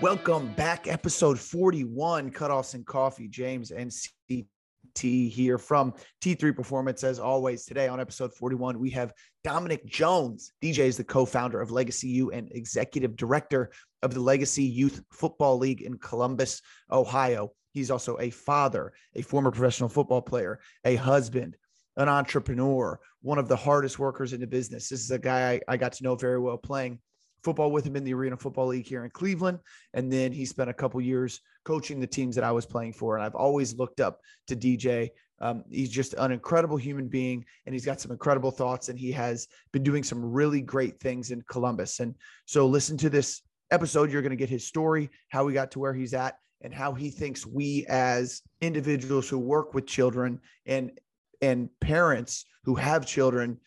Welcome back, episode 41, Cutoffs and Coffee. James and CT here from T3 Performance. As always, today on episode 41, we have Dominic Jones. DJ is the co founder of Legacy U and executive director of the Legacy Youth Football League in Columbus, Ohio. He's also a father, a former professional football player, a husband, an entrepreneur, one of the hardest workers in the business. This is a guy I, I got to know very well playing football with him in the Arena Football League here in Cleveland. And then he spent a couple years coaching the teams that I was playing for. And I've always looked up to DJ. Um, he's just an incredible human being and he's got some incredible thoughts and he has been doing some really great things in Columbus. And so listen to this episode. You're going to get his story, how he got to where he's at, and how he thinks we as individuals who work with children and and parents who have children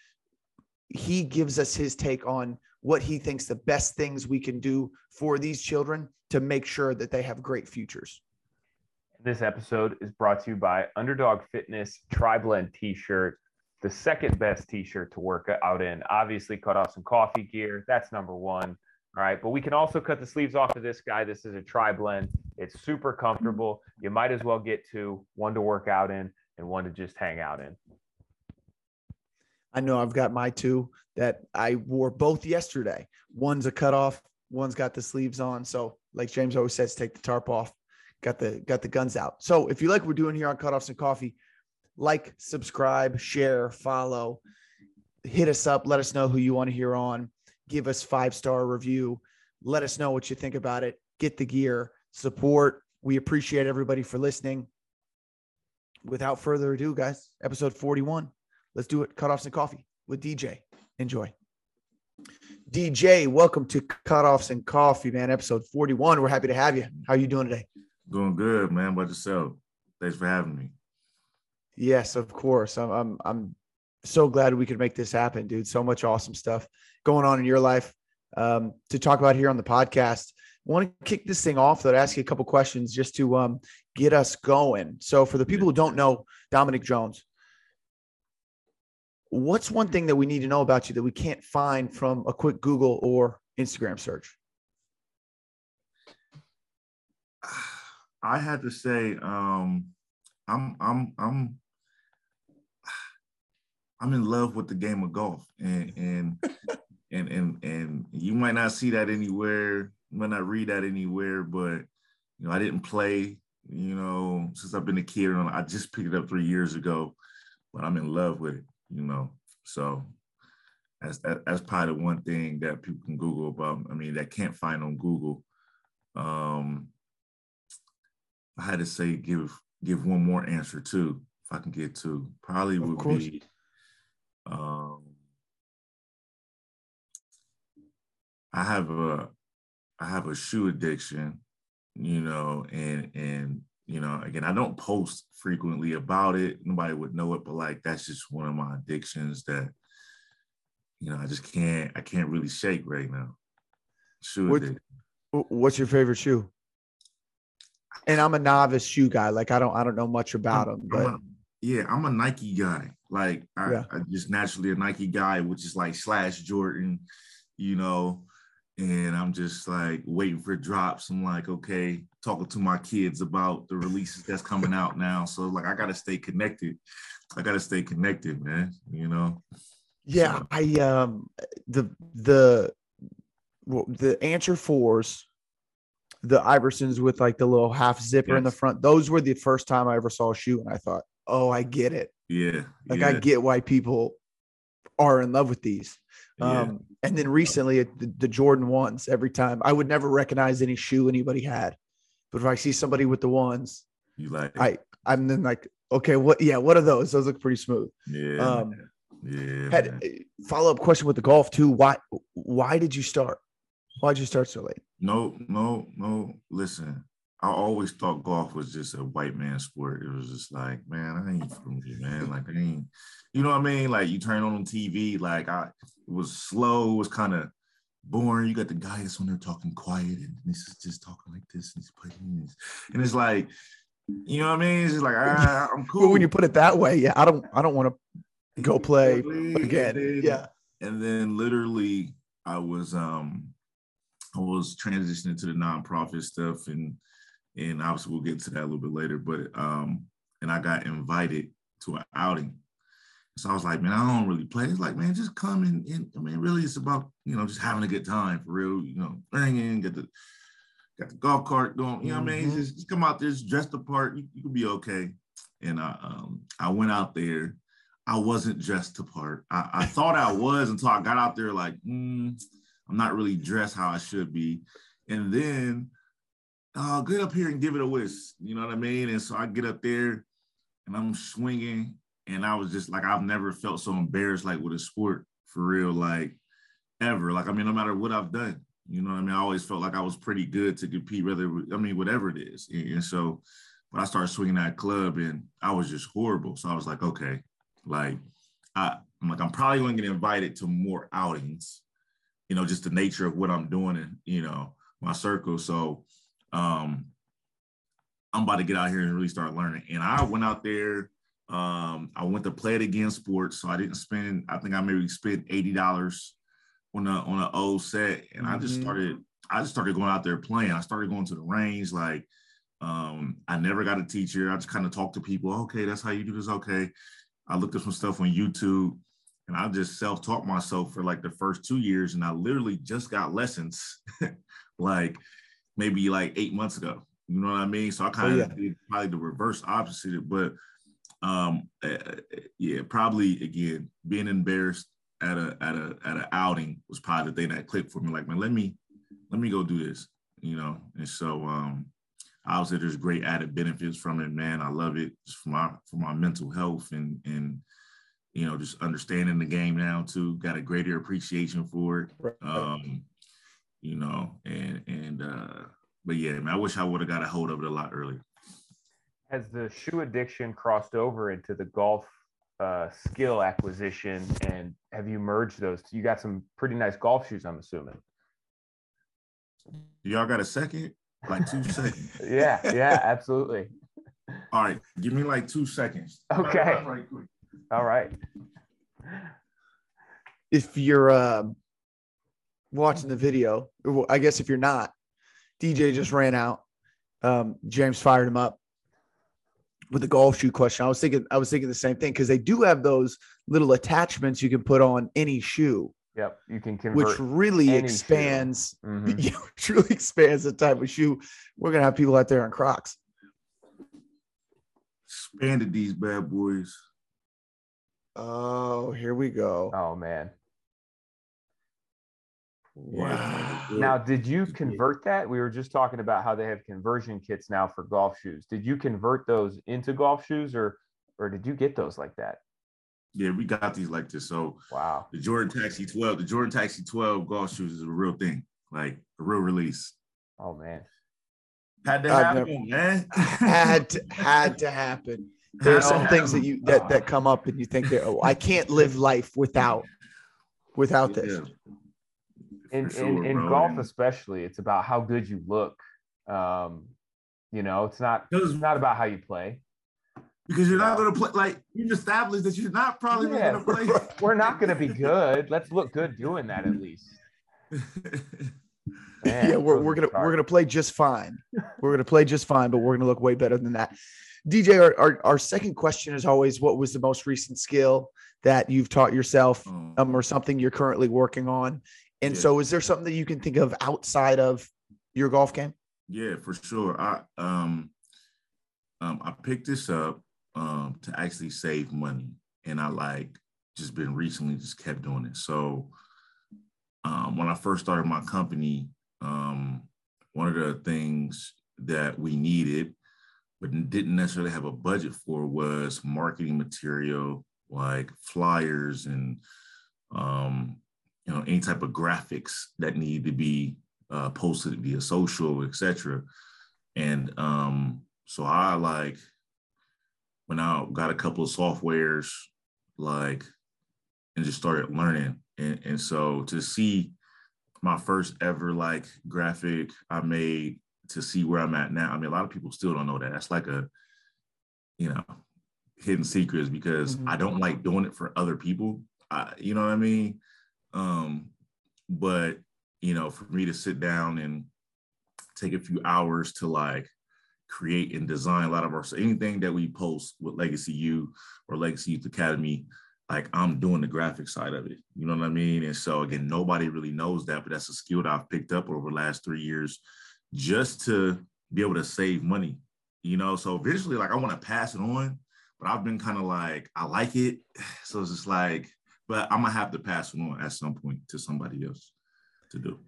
he gives us his take on what he thinks the best things we can do for these children to make sure that they have great futures. This episode is brought to you by Underdog Fitness Tri-Blend T-shirt, the second best T-shirt to work out in. Obviously, cut off some coffee gear. That's number one. All right, but we can also cut the sleeves off of this guy. This is a tri-blend. It's super comfortable. You might as well get two, one to work out in and one to just hang out in. I know I've got my two that I wore both yesterday. One's a cutoff, one's got the sleeves on. So, like James always says, take the tarp off. Got the got the guns out. So, if you like what we're doing here on Cutoffs and Coffee, like, subscribe, share, follow, hit us up. Let us know who you want to hear on. Give us five star review. Let us know what you think about it. Get the gear, support. We appreciate everybody for listening. Without further ado, guys, episode 41. Let's do it. Cutoffs and coffee with DJ. Enjoy. DJ, welcome to Cutoffs and Coffee, man. Episode 41. We're happy to have you. How are you doing today? Doing good, man. About yourself? Thanks for having me. Yes, of course. I'm I'm I'm so glad we could make this happen, dude. So much awesome stuff going on in your life um, to talk about here on the podcast. I want to kick this thing off, though, to ask you a couple questions just to um, get us going. So, for the people who don't know Dominic Jones, what's one thing that we need to know about you that we can't find from a quick Google or Instagram search? I had to say, um, I'm I'm I'm I'm in love with the game of golf, and and and and and you might not see that anywhere, might not read that anywhere, but you know, I didn't play, you know, since I've been a kid. I just picked it up three years ago, but I'm in love with it, you know. So that's that's probably the one thing that people can Google about. I mean, that can't find on Google. Um, I had to say give give one more answer too, if I can get to. Probably would be um I have a I have a shoe addiction, you know, and and you know, again, I don't post frequently about it. Nobody would know it, but like that's just one of my addictions that you know I just can't I can't really shake right now. Shoe what. What's your favorite shoe? And I'm a novice shoe guy. Like I don't I don't know much about I'm, them, but I'm a, yeah, I'm a Nike guy. Like I, yeah. I just naturally a Nike guy, which is like slash Jordan, you know and I'm just like waiting for drops. I'm like, okay, talking to my kids about the releases that's coming out now. So like, I gotta stay connected. I gotta stay connected, man. You know. Yeah, so. I um the the the answer fours, the Iversons with like the little half zipper yes. in the front. Those were the first time I ever saw a shoe, and I thought, oh, I get it. Yeah, like yeah. I get why people are in love with these. Yeah. Um, and then recently the, the, Jordan ones, every time I would never recognize any shoe anybody had. But if I see somebody with the ones, you like I I'm then like, okay, what yeah, what are those? Those look pretty smooth. Yeah. Um yeah. Had follow up question with the golf too. Why why did you start? Why'd you start so late? No, no, no. Listen, I always thought golf was just a white man sport. It was just like, man, I ain't from here, man. Like, I ain't, you know what I mean? Like, you turn on TV, like, I it was slow, it was kind of boring. You got the guy that's on there talking quiet, and this is just talking like this, and he's playing this, and it's like, you know what I mean? It's just like, ah, I'm cool. When you put it that way, yeah, I don't, I don't want to go play again. And then, yeah, and then literally, I was, um, I was transitioning to the nonprofit stuff and and obviously we'll get to that a little bit later. But um, and I got invited to an outing. So I was like, man, I don't really play. It's like, man, just come and, and I mean, really, it's about you know just having a good time for real. You know, bring get the got the golf cart going. You know what mm-hmm. I mean? Mm-hmm. Just, just, come out there, just dress the part. You, you can be okay. And I um I went out there. I wasn't dressed to part. I, I thought I was until I got out there like, mm, I'm not really dressed how I should be. And then uh, get up here and give it a whisk. You know what I mean? And so I get up there and I'm swinging. And I was just like, I've never felt so embarrassed like with a sport for real, like ever. Like, I mean, no matter what I've done, you know what I mean? I always felt like I was pretty good to compete, whether, I mean, whatever it is. And so, but I started swinging that club and I was just horrible. So I was like, okay, like, I, I'm like, I'm probably going to get invited to more outings, you know, just the nature of what I'm doing and, you know, my circle. So um, I'm about to get out here and really start learning. And I went out there. Um, I went to play it again sports, so I didn't spend. I think I maybe spent eighty dollars on a on an old set, and mm-hmm. I just mm-hmm. started. I just started going out there playing. I started going to the range. Like, um, I never got a teacher. I just kind of talked to people. Okay, that's how you do this. Okay, I looked up some stuff on YouTube, and I just self taught myself for like the first two years, and I literally just got lessons. like maybe like eight months ago. You know what I mean? So I kind of oh, yeah. did probably the reverse opposite, but um, uh, yeah, probably again being embarrassed at a at a at an outing was probably the thing that clicked for me. Like, man, let me let me go do this, you know. And so um, obviously there's great added benefits from it, man. I love it just for my for my mental health and and you know just understanding the game now too. Got a greater appreciation for it. Right. Um, you know, and and uh, but yeah, man, I wish I would have got a hold of it a lot earlier. Has the shoe addiction crossed over into the golf uh, skill acquisition, and have you merged those? You got some pretty nice golf shoes, I'm assuming. Y'all got a second? Like two seconds? yeah, yeah, absolutely. All right, give me like two seconds. Okay. Right, right, All right. If you're uh, watching the video, I guess if you're not, DJ just ran out. Um, James fired him up with the golf shoe question. I was thinking, I was thinking the same thing because they do have those little attachments you can put on any shoe. Yep, you can convert which really expands, mm-hmm. yeah, which really expands the type of shoe. We're gonna have people out there in Crocs. Expanded these bad boys. Oh, here we go. Oh man. Wow. Now, did you convert that? We were just talking about how they have conversion kits now for golf shoes. Did you convert those into golf shoes or or did you get those like that? Yeah, we got these like this. So wow. The Jordan Taxi 12, the Jordan Taxi 12 golf shoes is a real thing, like a real release. Oh man. Had to happen, man. had to, had to happen. There are some things that you that that come up and you think that oh, I can't live life without without this. Yeah in, sure, in, in golf especially it's about how good you look um you know it's not it's not about how you play. because you're not going to play like you've established that you're not probably yeah, going to play. we're not going to be good. Let's look good doing that at least. Man, yeah we're, we're gonna we're gonna play just fine. We're gonna play just fine but we're gonna look way better than that. Dj our, our, our second question is always what was the most recent skill that you've taught yourself oh. um, or something you're currently working on and yeah. so, is there something that you can think of outside of your golf game? Yeah, for sure. I um, um I picked this up um to actually save money, and I like just been recently just kept doing it. So, um, when I first started my company, um, one of the things that we needed but didn't necessarily have a budget for was marketing material like flyers and um, you know any type of graphics that need to be uh, posted via social, etc. And um, so I like when I got a couple of softwares, like, and just started learning. And, and so to see my first ever like graphic I made to see where I'm at now. I mean, a lot of people still don't know that. That's like a, you know, hidden secrets because mm-hmm. I don't like doing it for other people. I, you know what I mean? Um, but you know, for me to sit down and take a few hours to like create and design a lot of our so anything that we post with Legacy U or Legacy Youth Academy, like I'm doing the graphic side of it. You know what I mean? And so again, nobody really knows that, but that's a skill that I've picked up over the last three years just to be able to save money. You know, so visually, like I want to pass it on, but I've been kind of like, I like it. So it's just like, but I'm gonna have to pass it on at some point to somebody else to do.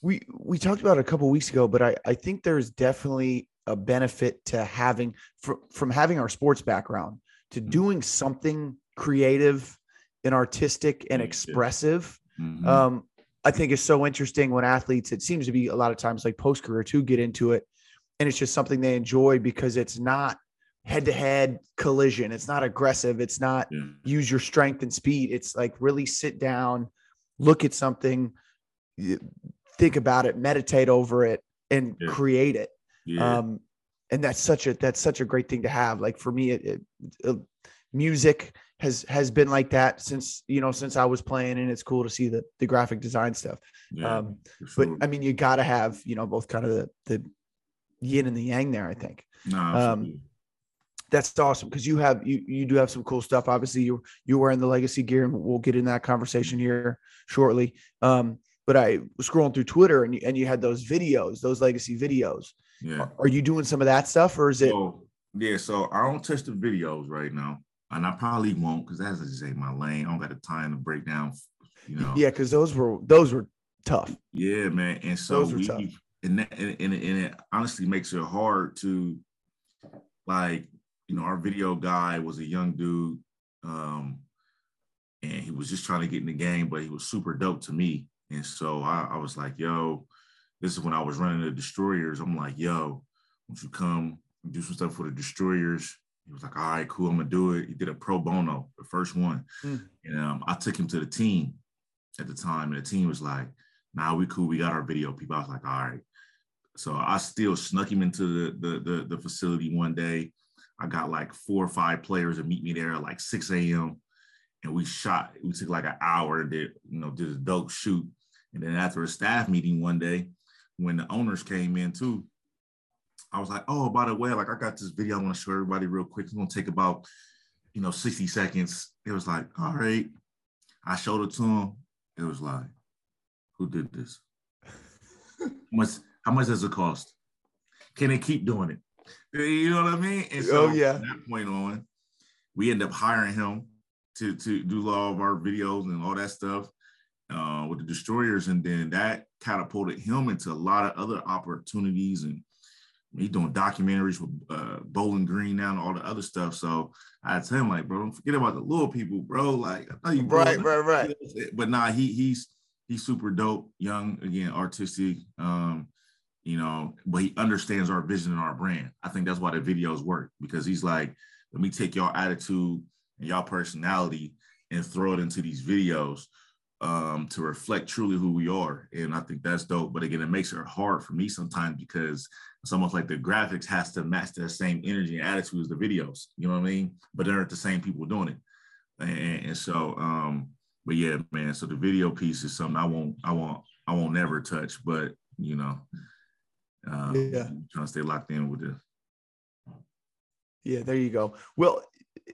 We we talked about it a couple weeks ago, but I, I think there's definitely a benefit to having from, from having our sports background to Mhm. doing something creative and artistic and expressive Mhm. um, I think is so interesting when athletes, it seems to be a lot of times like post career too, get into it. And it's just something they enjoy because it's not head to head collision. It's not aggressive. It's not yeah. use your strength and speed. It's like really sit down, look at something, think about it, meditate over it, and Yeah. create it. yeah. Um, and that's such a that's such a great thing to have. Like for me, it, it, it- music has has been like that since you know since I was playing, and it's cool to see the the graphic design stuff. yeah, Um, for but. I mean, you got to have you know both kind of the the yin and the yang there. I think Nah, um, absolutely. That's awesome because you have you you do have some cool stuff. Obviously, you you're wearing the legacy gear, and we'll get in that conversation here shortly. Um, but I was scrolling through Twitter, and you, and you had those videos, those legacy videos. yeah. Are, are you doing some of that stuff, or is it? So, yeah, so I don't touch the videos right now, and I probably won't because that's just ain't my lane. I don't got the time to break down, you know. Yeah, because those were those were tough. Yeah, man. And so Those were we, tough. and, that, and, and, and it honestly makes it hard to, like, you know, our video guy was a young dude, um, and he was just trying to get in the game, but he was super dope to me. And so I, I was like, yo, this is when I was running the destroyers. I'm like, yo, won't you come do some stuff for the destroyers? He was like, all right, cool, I'm gonna do it. He did a pro bono, the first one. Hmm. And um, I took him to the team at the time, and the team was like, nah, we cool. We got our video people. I was like, all right. So I still snuck him into the the the, the facility one day. I got like four or five players to meet me there at like 6 a.m. And we shot, we took like an hour did, you know, did a dope shoot. And then after a staff meeting one day, when the owners came in too, I was like, oh, by the way, like I got this video I want to show everybody real quick. It's gonna take about, you know, 60 seconds. It was like, all right. I showed it to him. It was like, who did this? how much, how much does it cost? Can they keep doing it? You know what I mean? And so Oh, yeah. from that point on, we end up hiring him to to do all of our videos and all that stuff uh, with the destroyers, and then that catapulted him into a lot of other opportunities and he's doing documentaries with uh, Bowling Green now and all the other stuff. So I tell him like, bro, don't forget about the little people, bro. Like, I know you, bro. Right, right, right. But nah, he he's he's super dope, young, again, artistic. Um, you know, but he understands our vision and our brand. I think that's why the videos work because he's like, let me take y'all attitude and y'all personality and throw it into these videos um, to reflect truly who we are. And I think that's dope. But again, it makes it hard for me sometimes because it's almost like the graphics has to match that same energy and attitude as the videos. You know what I mean? But they're the same people doing it. And, and so, um, but yeah, man. So the video piece is something I won't, I won't, I won't never touch. But you know, um, Yeah. trying to stay locked in with it. Yeah, there you go. Well,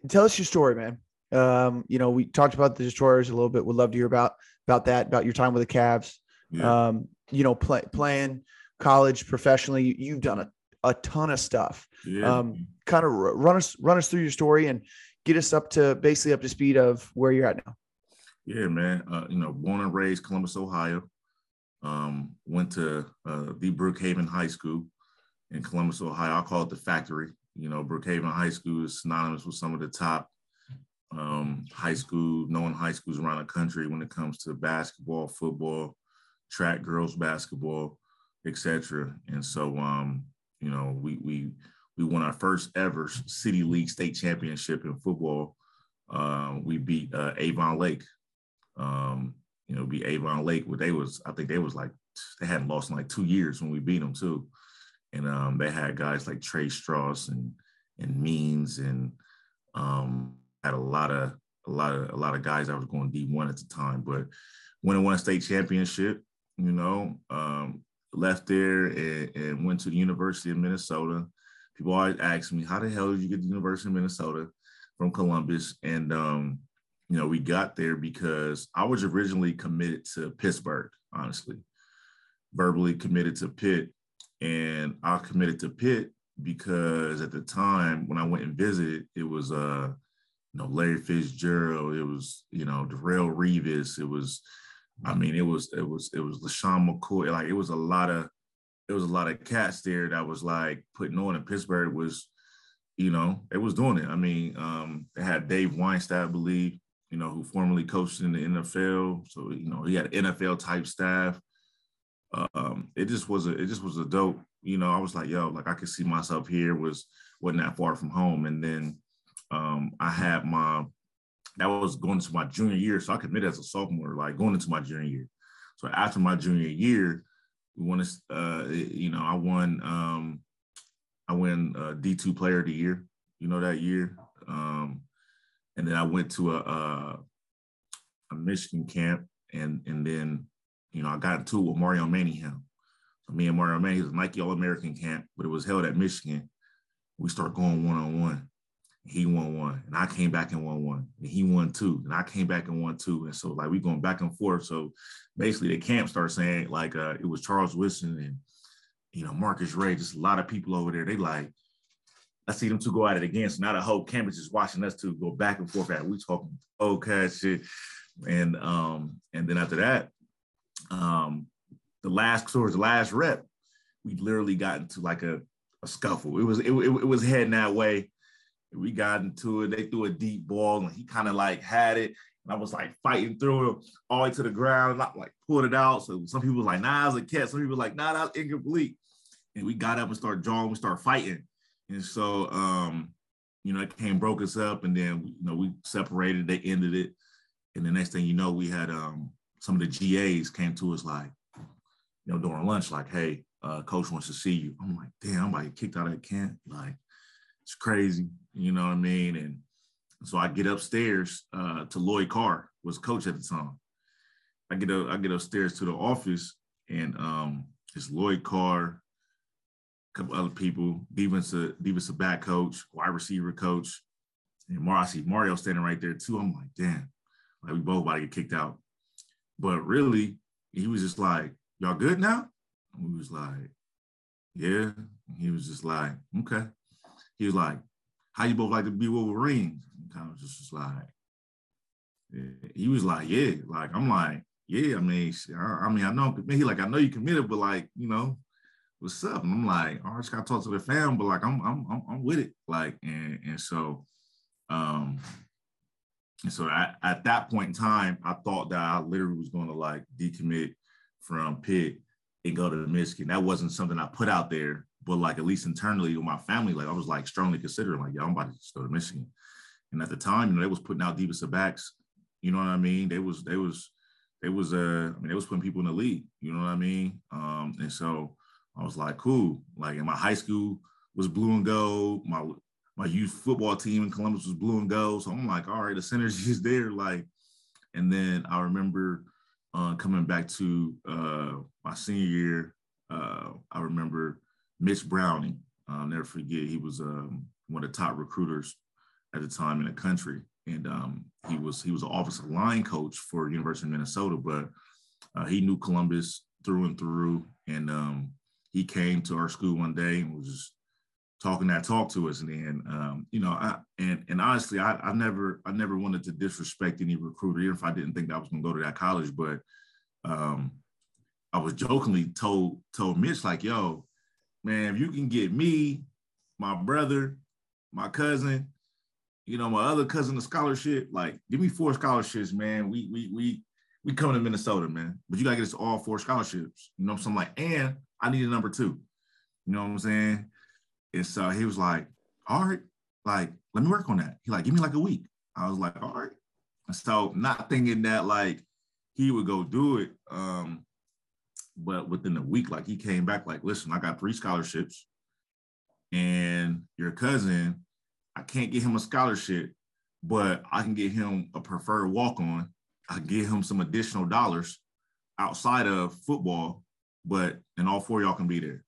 tell us your story, man. Um, you know, we talked about the destroyers a little bit. Would love to hear about about that, about your time with the Cavs. Yeah. Um, you know, play, playing college professionally. You, you've done a, a ton of stuff. yeah. Um, kind of run us run us through your story and get us up to basically up to speed of where you're at now. Yeah, man. Uh, you know, born and raised Columbus, Ohio. Um, went to uh, the Brookhaven High School in Columbus, Ohio. I call it the factory. You know, Brookhaven High School is synonymous with some of the top um, high school, known high schools around the country when it comes to basketball, football, track, girls basketball, etc. And so, um, you know, we we we won our first ever city league state championship in football. Um, we beat uh, Avon Lake um, you know, be Avon Lake, where they was, I think they was like, they hadn't lost in like two years when we beat them too. And um, they had guys like Trey Strauss and and Means and um, had a lot of a lot of a lot of guys that was going D1 at the time. But when I won a state championship, you know, um, left there and, and, went to the University of Minnesota. People always ask me, how the hell did you get to the University of Minnesota from Columbus? And, um, you know, we got there because I was originally committed to Pittsburgh, honestly, verbally committed to Pitt. And I committed to Pitt because at the time when I went and visited, it was, uh, you know, Larry Fitzgerald, it was, you know, Darrelle Revis, it was, I mean, it was it was it was LeSean McCoy. Like it was a lot of it was a lot of cats there that was like putting on. And Pittsburgh was, you know, it was doing it. I mean, um, they had Dave Wannstedt, I believe, you know, who formerly coached in the NFL. So you know, he had NFL type staff. Um, it just was a it just was a dope. You know, I was like, yo, like I could see myself here. Was wasn't that far from home, and then um, I had my that was going into my junior year. So I committed as a sophomore, like going into my junior year. So after my junior year, we won uh, you know, I won, um, I won uh, D2 player of the year, you know, that year. Um, and then I went to a, a, a Michigan camp and, and then, you know, I got into it with Mario Manningham. So me and Mario Manningham, was a Nike All-American camp, but it was held at Michigan. We start going one-on-one he won one, and I came back and won one, and he won two, and I came back and won two, and so like we going back and forth. So basically, the camp started saying like uh, it was Charles Woodson and you know Marcus Ray, just a lot of people over there. They like, I see them two go at it again. So now the whole campus is watching us two go back and forth. At we talking okay shit, and um and then after that, um the last towards the last rep, we literally got into like a, a scuffle. It was it, it, it was heading that way we got into it. They threw a deep ball and he kind of like had it. And I was like fighting through it all the way to the ground, not like pulled it out. So some people like, nah, it's a catch. Some people like, nah, that's incomplete. And we got up and started drawing, we started fighting. And so um, you know, it came, broke us up, and then you know, we separated, they ended it. And the next thing you know, we had um some of the GAs came to us like, you know, during lunch, like, hey, uh, coach wants to see you. I'm like, damn, I'm like kicked out of the camp. Like, it's crazy, you know what I mean? And so I get upstairs uh, to Lloyd Carr, was coach at the time. I get up, I get upstairs to the office, and um, it's Lloyd Carr, couple other people, defensive defensive back coach, wide receiver coach, and Mar- I see Mario standing right there too. I'm like, damn, like we both about to get kicked out. But really, he was just like, y'all good now? And we was like, yeah. he was just like, okay he was like, "How you both like to be Wolverines?" And kind of just was like, he was like, "Yeah," like I'm like, "Yeah." I mean, I, mean, I know he like, I know you committed, but like, you know, what's up? And I'm like, I just gotta talk to the fam, but like, I'm I'm I'm, I'm with it, like, and and so, um, and so I, at that point in time, I thought that I literally was going to like decommit from Pitt and go to Michigan. That wasn't something I put out there but like at least internally with my family, like I was like strongly considering like, yeah, I'm about to just go to Michigan. And at the time, you know, they was putting out divas backs. You know what I mean? They was they was they was uh I mean they was putting people in the league. You know what I mean? Um, and so I was like, cool. Like in my high school was blue and gold. My my youth football team in Columbus was blue and gold. So I'm like, all right, the synergy is there. Like, and then I remember uh, coming back to uh, my senior year. Uh, I remember Mitch Browning. I'll never forget. He was um, one of the top recruiters at the time in the country, and um, he was he was an offensive line coach for University of Minnesota. But uh, he knew Columbus through and through, and um, he came to our school one day and was just talking that talk to us. And then, um, you know, I, and and honestly, I, I never I never wanted to disrespect any recruiter, even if I didn't think I was going to go to that college. But um, I was jokingly told told Mitch like, "Yo, man, if you can get me, my brother, my cousin, you know, my other cousin a scholarship, like give me four scholarships, man. We we we we coming to Minnesota, man. But you gotta get us all four scholarships. You know I'm saying? Like, and I need a number two. You know what I'm saying? And so he was like, all right, like, let me work on that. He like, give me like a week. I was like, all right. So not thinking that like he would go do it. Um, but within a week, like he came back, like, listen, I got three scholarships, and your cousin, I can't get him a scholarship, but I can get him a preferred walk on. I get him some additional dollars outside of football, but and all four y'all can be there.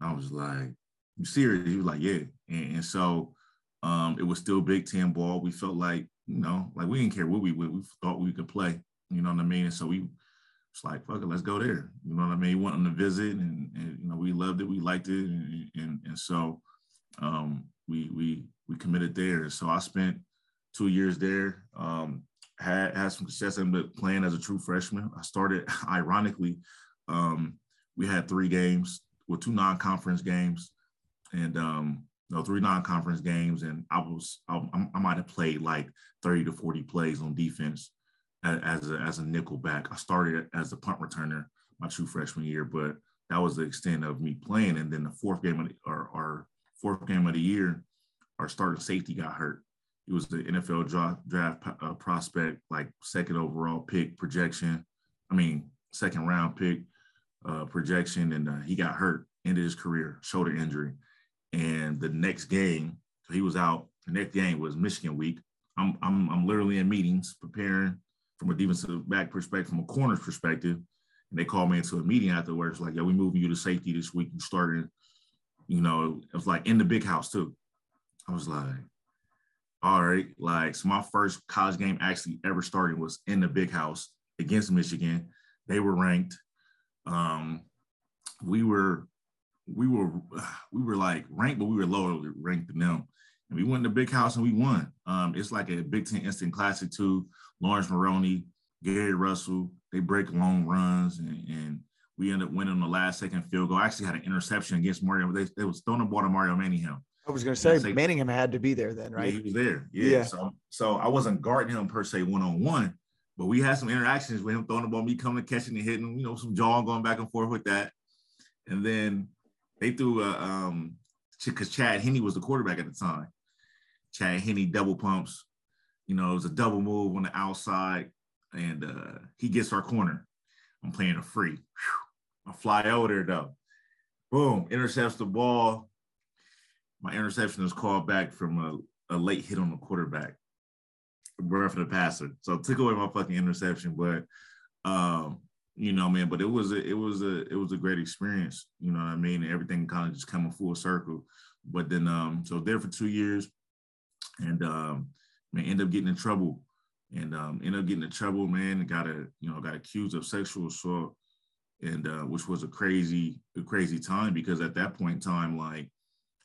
I was like, "You serious?" He was like, "Yeah," and, and so um, it was still Big Ten ball. We felt like you know, like we didn't care what we would. We thought we could play. You know what I mean? And so we it's like, fuck it, let's go there. You know what I mean? We went on visit and, and, you know, we loved it, we liked it. And, and, and so um, we, we, we committed there. So I spent two years there, um, had, had some success in playing as a true freshman. I started, ironically, um, we had three games with two non-conference games and, um, no, three non-conference games. And I was, I, I might have played like 30 to 40 plays on defense as a, as a nickel back. I started as a punt returner my true freshman year, but that was the extent of me playing. And then the fourth game of the, our, our fourth game of the year, our starting safety got hurt. He was the NFL draft, draft uh, prospect, like second overall pick projection. I mean, second round pick uh, projection, and uh, he got hurt. Ended his career, shoulder injury. And the next game, so he was out. The next game was Michigan week. I'm I'm I'm literally in meetings preparing from a defensive back perspective, from a corner's perspective. And they called me into a meeting afterwards, like, yeah, we moving you to safety this week. You started, you know, it was like in the big house too. I was like, all right. Like, so my first college game actually ever starting was in the big house against Michigan. They were ranked. Um, we were, we were, we were like ranked, but we were lower ranked than them. And we went to big house and we won. Um, it's like a Big Ten instant classic too. Laurence Maroney, Gary Russell, they break long runs, and, and we ended up winning the last second field goal. I actually had an interception against Mario. They, they was throwing the ball to Mario Manningham. I was going to say, say Manningham had to be there then, right? Yeah, he was there. Yeah. yeah. So, so I wasn't guarding him per se one on one, but we had some interactions with him throwing the ball, me coming, catching and hitting, you know, some jaw going back and forth with that. And then they threw a um because Chad Henne was the quarterback at the time. Chad Henne double pumps, you know, it was a double move on the outside, and uh, he gets our corner. I'm playing a free. Whew. I fly over there though. Boom, intercepts the ball. My interception is called back from a, a late hit on the quarterback. For the passer. So took away my fucking interception, but um, you know, man, but it was a it was a it was a great experience. You know what I mean? Everything kind of just coming full circle. But then um, so there for two years, and um, man, end up getting in trouble and um, ended up getting in trouble, man, got a, you know, got accused of sexual assault and uh, which was a crazy, a crazy time because at that point in time, like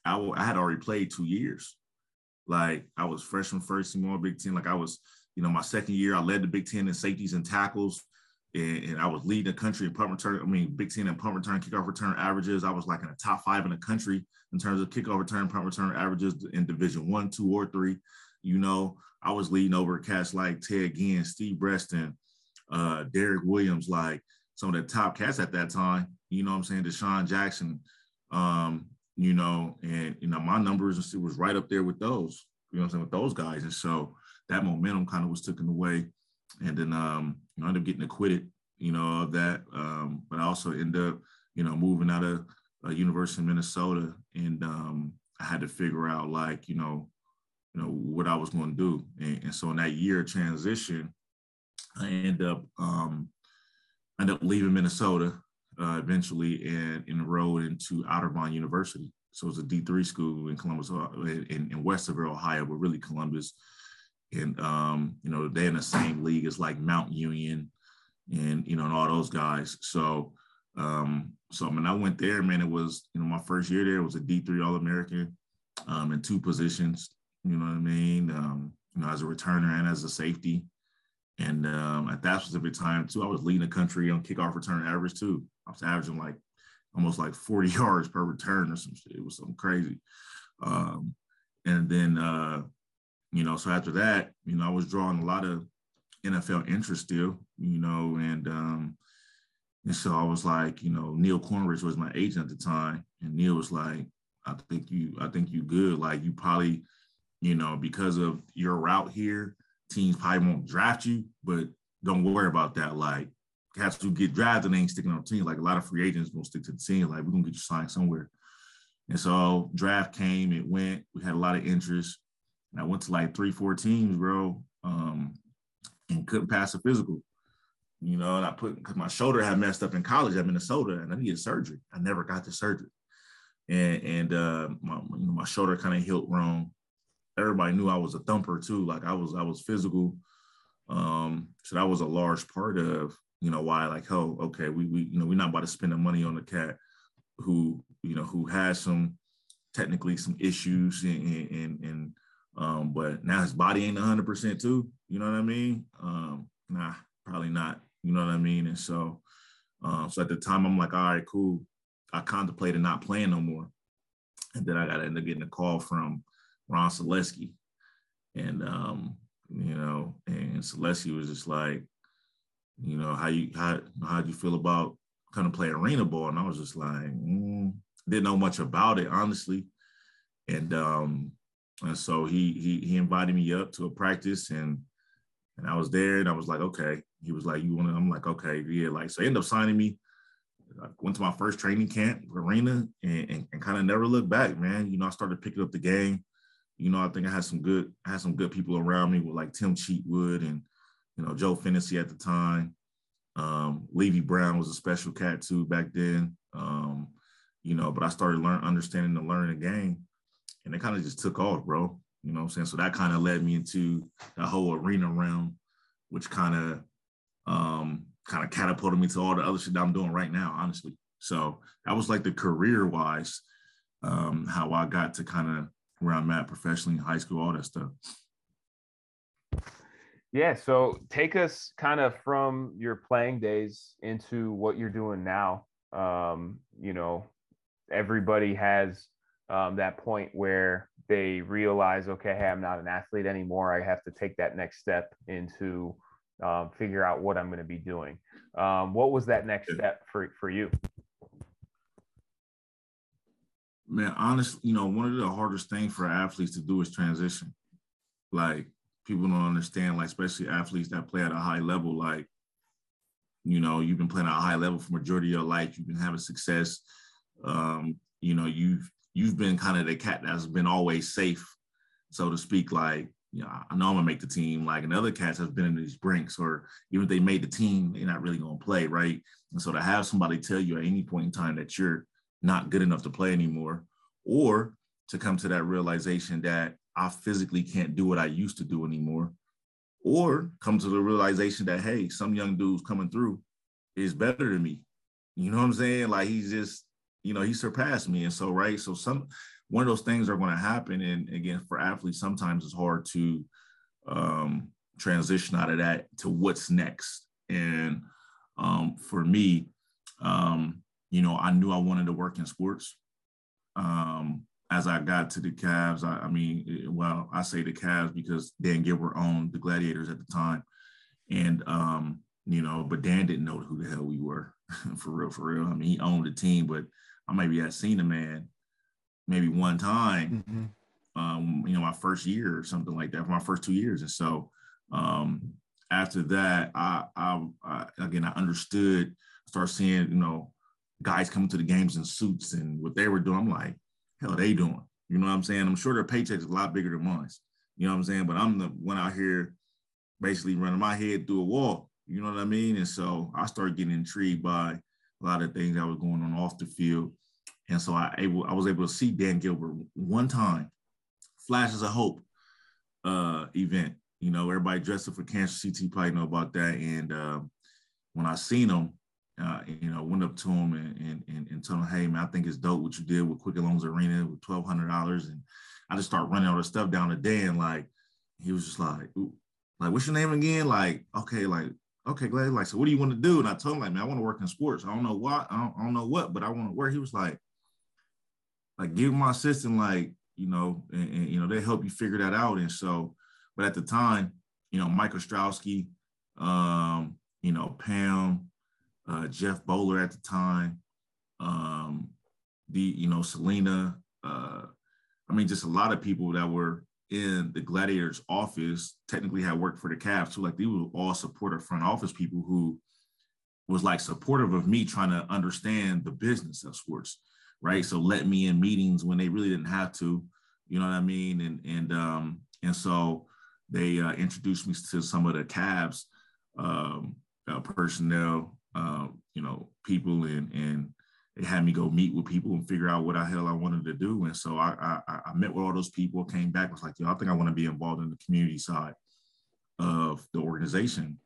I, w- I had already played two years. Like I was freshman first team all Big Ten. Like I was, you know, my second year, I led the Big Ten in safeties and tackles. And, and, I was leading the country in punt return. I mean, Big Ten and punt return, kickoff return averages. I was like in the top five in the country in terms of kickoff return, punt return averages in Division One, two, or three. You know, I was leading over cats like Ted Ginn, Steve Breaston, uh, Derek Williams, like some of the top cats at that time. You know what I'm saying? DeSean Jackson, um, you know, and you know, my numbers was right up there with those, you know I'm saying, with those guys. And so that momentum kind of was taken away. And then um, you know, I ended up getting acquitted, you know, of that. Um, but I also ended up, you know, moving out of uh, University of Minnesota. And um, I had to figure out like, you know, you know what I was going to do. And, and, so in that year transition, I end up um, ended up leaving Minnesota uh, eventually and enrolled into Otterbein University. So it's a D three school in Columbus, in, in Westerville, Ohio, but really Columbus. And um, you know they're in the same league as like Mount Union, and you know and all those guys. So um, so when I went there, man, it was you know my first year there was a D three All American um, in two positions. You know what I mean? Um, you know, as a returner and as a safety. And um, at that specific time too, I was leading the country on kickoff return average too. I was averaging like almost like 40 yards per return or some shit. It was something crazy. Um, and then, uh, you know, so after that, you know, I was drawing a lot of NFL interest still, you know, and um, and so I was like, you know, Neil Cornrich was my agent at the time, and Neil was like, I think you, I think you good. Like you probably you know, because of your route here, teams probably won't draft you, but don't worry about that. Like, cats who get drafted and ain't sticking on the team. Like, a lot of free agents gonna stick to the team. Like, we're gonna get you signed somewhere. And so draft came, it went. We had a lot of interest. And I went to like three, four teams, bro, um, and couldn't pass a physical. you know, and I put because my shoulder had messed up in college at Minnesota, and I needed surgery. I never got the surgery, and and uh, my you know, my shoulder kind of healed wrong. Everybody knew I was a thumper too. Like I was I was physical, um, so that was a large part of you know why like oh okay we we you know we're not about to spend the money on the cat who you know who has some technically some issues and and, and um, but now his body ain't 100% too. You know what I mean? Um, nah, probably not. You know what I mean? And so, um, so at the time, I'm like, all right, cool. I contemplated not playing no more. And then I got to end up getting a call from Ron Selesky. And, um, you know, and Selesky was just like, you know, how you, how, how'd you feel about kind of play arena ball? And I was just like, mm, didn't know much about it, honestly. And, um, and so he he he invited me up to a practice and and I was there and I was like, okay. He was like, you want to? I'm like, okay, yeah. Like, so ended up signing me. I went to my first training camp, arena, and, and, and kind of never looked back, man. You know, I started picking up the game. You know, I think I had some good, I had some good people around me with like Tim Cheatwood and, you know, Joe Phinisee at the time. Um, Levy Brown was a special cat too back then. Um, you know, but I started learn understanding and learning the game and it kind of just took off, bro. You know what I'm saying? So that kind of led me into the whole arena realm, which kind of um kind of catapulted me to all the other shit that I'm doing right now, honestly. So that was like the career wise, um, how I got to kind of where I'm at professionally in high school, all that stuff. Yeah, so take us kind of from your playing days into what you're doing now. Um, you know, everybody has um, that point where they realize, okay, hey, I'm not an athlete anymore. I have to take that next step into um, figure out what I'm going to be doing. Um, what was that next step for, for you? Man, honestly, you know, one of the hardest things for athletes to do is transition. Like people don't understand, like especially athletes that play at a high level, like, you know, you've been playing at a high level for majority of your life, you've been having success. Um, you know, you've you've been kind of the cat that's been always safe, so to speak. Like, you know, I know I'm gonna make the team. Like, and other cats have been in these brinks, or even if they made the team, they're not really gonna play, right? And so to have somebody tell you at any point in time that you're not good enough to play anymore, or to come to that realization that I physically can't do what I used to do anymore, or come to the realization that hey, some young dude's coming through is better than me. You know what I'm saying? Like he's just you know, he surpassed me. And so, right. So some one of those things are going to happen. And again, for athletes, sometimes it's hard to um, transition out of that to what's next. And um, for me, um, you know, I knew I wanted to work in sports. Um, as I got to the Cavs, I, I mean, well, I say the Cavs because Dan Gilbert owned the Gladiators at the time. And, um, you know, but Dan didn't know who the hell we were for real, for real. I mean, he owned the team, but I maybe had seen a man maybe one time, mm-hmm. um, you know, my first year or something like that, for my first two years. And so um, after that, I, I, I again I understood, start seeing, you know, guys coming to the games in suits and what they were doing. I'm like, hell, they doing? You know what I'm saying? I'm sure their paycheck's a lot bigger than mine. You know what I'm saying? But I'm the one out here basically running my head through a wall. You know what I mean? And so I started getting intrigued by a lot of things that was going on off the field. And so I able I was able to see Dan Gilbert one time, flashes of hope uh event. You know, everybody dressed up for cancer. CT probably know about that. And uh, when I seen him, uh, you know, went up to him and, and, and, and told him, hey, man, I think it's dope what you did with Quicken Loans Arena with $1,200. And I just start running all the stuff down the day. And like, he was just like, like, what's your name again? Like, okay, like, okay, glad. Like, so what do you want to do? And I told him, like, man, I want to work in sports. I don't know what, I don't, I don't know what, but I want to work. He was like, like, give my assistant, like, you know, and, and, you know, they help you figure that out. And so, but at the time, you know, Mike Ostrowski, um, you know, Pam, uh, Jeff Bowler at the time, um, the, you know, Selena, uh, I mean, just a lot of people that were in the Gladiators office technically had worked for the Cavs too. Like they were all supportive front office people who was like supportive of me trying to understand the business of sports, right? So let me in meetings when they really didn't have to, you know what I mean? And and um and so they uh, introduced me to some of the Cavs um, uh, personnel, uh, you know, people, and and they had me go meet with people and figure out what the hell I wanted to do. And so I, I, I met with all those people, came back, was like, yo, I think I want to be involved in the community side of the organization.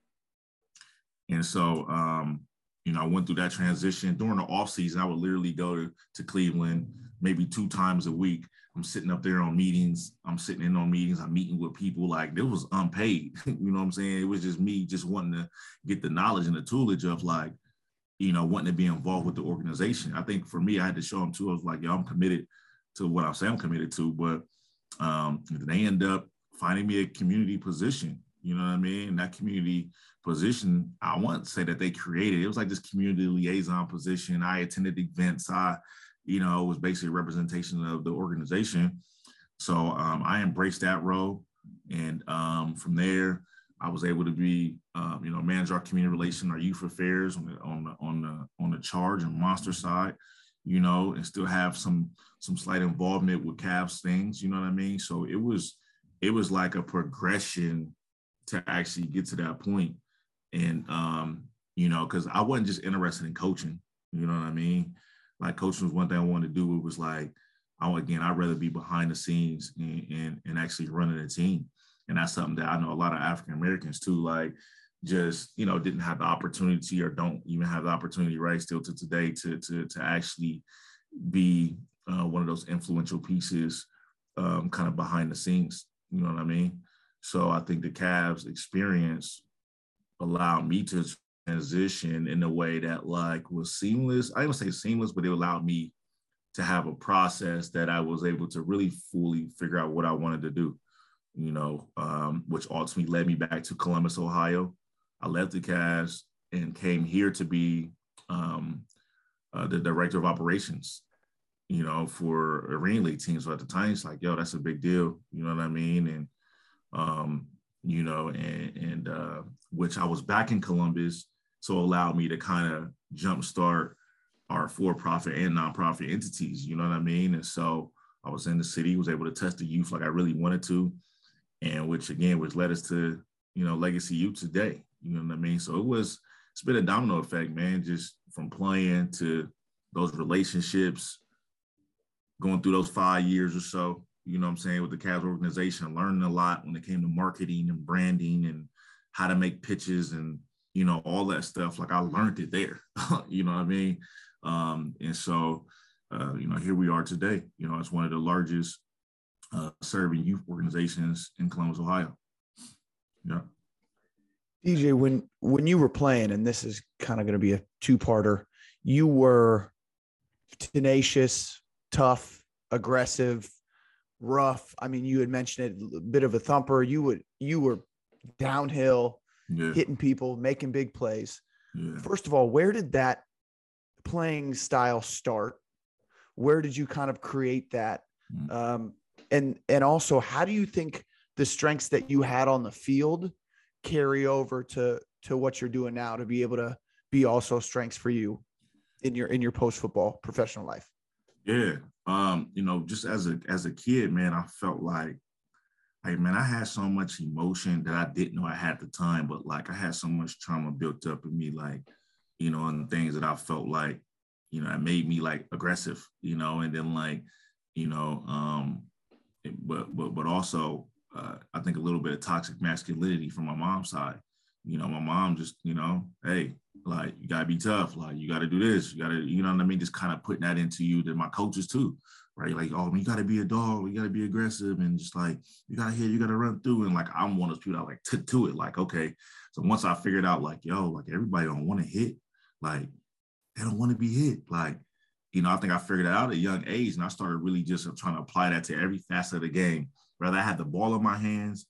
And so, um, you know, I went through that transition during the off season. I would literally go to, to Cleveland maybe two times a week. I'm sitting up there on meetings. I'm sitting in on meetings. I'm meeting with people like it was unpaid. you know what I'm saying? It was just me just wanting to get the knowledge and the toolage of like, you know, wanting to be involved with the organization. I think for me, I had to show them too. I was like, yo, I'm committed to what I'm saying I'm committed to. But um, they end up finding me a community position. You know what I mean? That community position, I want to say that they created. It was like this community liaison position. I attended events. I, you know, was basically a representation of the organization. So um, I embraced that role. And um, from there, I was able to be, um, you know, manage our community relation, our youth affairs on the on the on the on the charge and monster side, you know, and still have some some slight involvement with Cavs things. You know what I mean? So it was it was like a progression to actually get to that point and um, you know, because I wasn't just interested in coaching. You know what I mean? Like coaching was one thing I wanted to do. It was like, I again, I'd rather be behind the scenes and, and, and actually running a team. And that's something that I know a lot of African Americans too, like just, you know, didn't have the opportunity or don't even have the opportunity right still to today to to to actually be uh, one of those influential pieces um, kind of behind the scenes. You know what I mean? So I think the Cavs experience allowed me to transition in a way that like was seamless. I don't say seamless, but it allowed me to have a process that I was able to really fully figure out what I wanted to do, you know, um, which ultimately led me back to Columbus, Ohio. I left the Cavs and came here to be um, uh, the director of operations, you know, for Arena League teams. So at the time, it's like, yo, that's a big deal. You know what I mean? And um, you know, and, and uh, which I was back in Columbus, so allowed me to kind of jumpstart our for-profit and nonprofit entities. You know what I mean? And so I was in the city, was able to test the youth like I really wanted to, and which again, which led us to you know legacy youth today. You know what I mean? So it was it's been a domino effect, man. Just from playing to those relationships, going through those five years or so, you know what I'm saying, with the Cavs organization, learning a lot when it came to marketing and branding and how to make pitches and, you know, all that stuff. Like I learned it there, you know what I mean? Um, and so, uh, you know, here we are today, you know, it's one of the largest uh, serving youth organizations in Columbus, Ohio. Yeah. DJ, when when you were playing, and this is kind of going to be a two-parter, you were tenacious, tough, aggressive, rough. I mean, you had mentioned it, a bit of a thumper. You would you were downhill, yeah. hitting people, making big plays. Yeah. First of all, where did that playing style start? Where did you kind of create that? Mm. Um, and and also, how do you think the strengths that you had on the field carry over to to what you're doing now to be able to be also strengths for you in your in your post football professional life? Yeah, um, you know, just as a as a kid, man, I felt like, like man, I had so much emotion that I didn't know I had the time, but like I had so much trauma built up in me, like, you know, and things that I felt like, you know, it made me like aggressive, you know, and then like, you know, um, but but but also uh, I think a little bit of toxic masculinity from my mom's side. You know, my mom just, you know, hey, like you gotta be tough. Like you gotta do this. You gotta, you know what I mean? Just kind of putting that into you to my coaches too, right? Like, oh, you gotta be a dog. You gotta be aggressive, and just like you gotta hit. You gotta run through. And like I'm one of those people that like took to it. Like okay, so once I figured out like yo, like everybody don't want to hit. Like they don't want to be hit. Like you know, I think I figured it out at a young age, and I started really just trying to apply that to every facet of the game. Whether I had the ball in my hands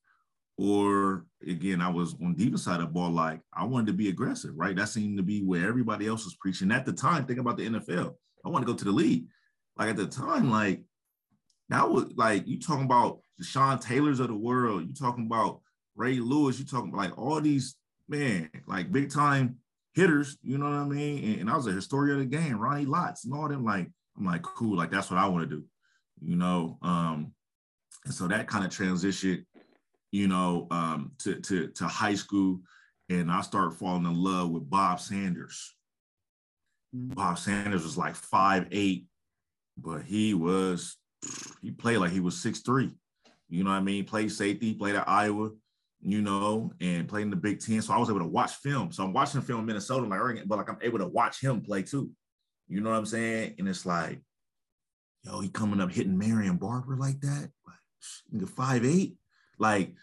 or again, I was on the deeper side of the ball, like I wanted to be aggressive, right? That seemed to be where everybody else was preaching at the time. Think about the NFL. I want to go to the league. Like at the time, like that was like you talking about the Sean Taylors of the world. You talking about Ray Lewis. You talking about like all these man, like big time hitters. You know what I mean? And, and I was a historian of the game, Ronnie Lotts and all them. Like I'm like cool. Like that's what I want to do. You know. Um, and so that kind of transition you know, um, to, to, to high school. and I started falling in love with Bob Sanders. Mm-hmm. Bob Sanders was like five eight, but he was he played like he was six three. You know what I mean? Played safety, played at Iowa, you know, and played in the Big Ten. So I was able to watch film. So I'm watching film in Minnesota, like, Oregon, but like I'm able to watch him play too. You know what I'm saying? And it's like, yo, he coming up hitting Marion Barber like that, like five eight, like,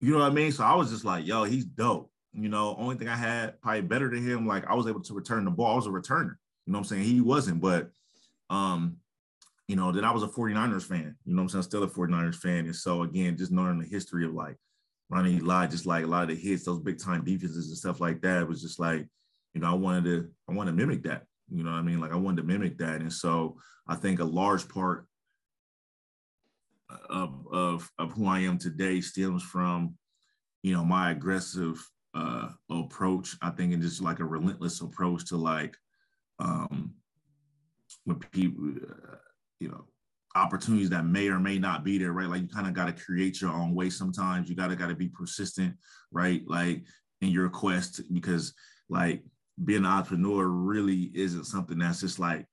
you know what I mean? So I was just like, yo, he's dope. You know, only thing I had probably better than him, like I was able to return the ball. I was a returner. You know what I'm saying? He wasn't, but um, you know, then I was a 49ers fan. You know what I'm saying? Still a 49ers fan. And so again, just knowing the history of like Ronnie Lott, just like a lot of the hits, those big time defenses and stuff like that, was just like, you know, I wanted to, I wanted to mimic that. You know what I mean? Like I wanted to mimic that. And so I think a large part of of, of who I am today stems from, you know, my aggressive uh, approach. I think and just like a relentless approach to like um, when people, uh, you know, opportunities that may or may not be there, right? Like you kind of got to create your own way. Sometimes you got to got to be persistent, right? Like in your quest, because like being an entrepreneur really isn't something that's just like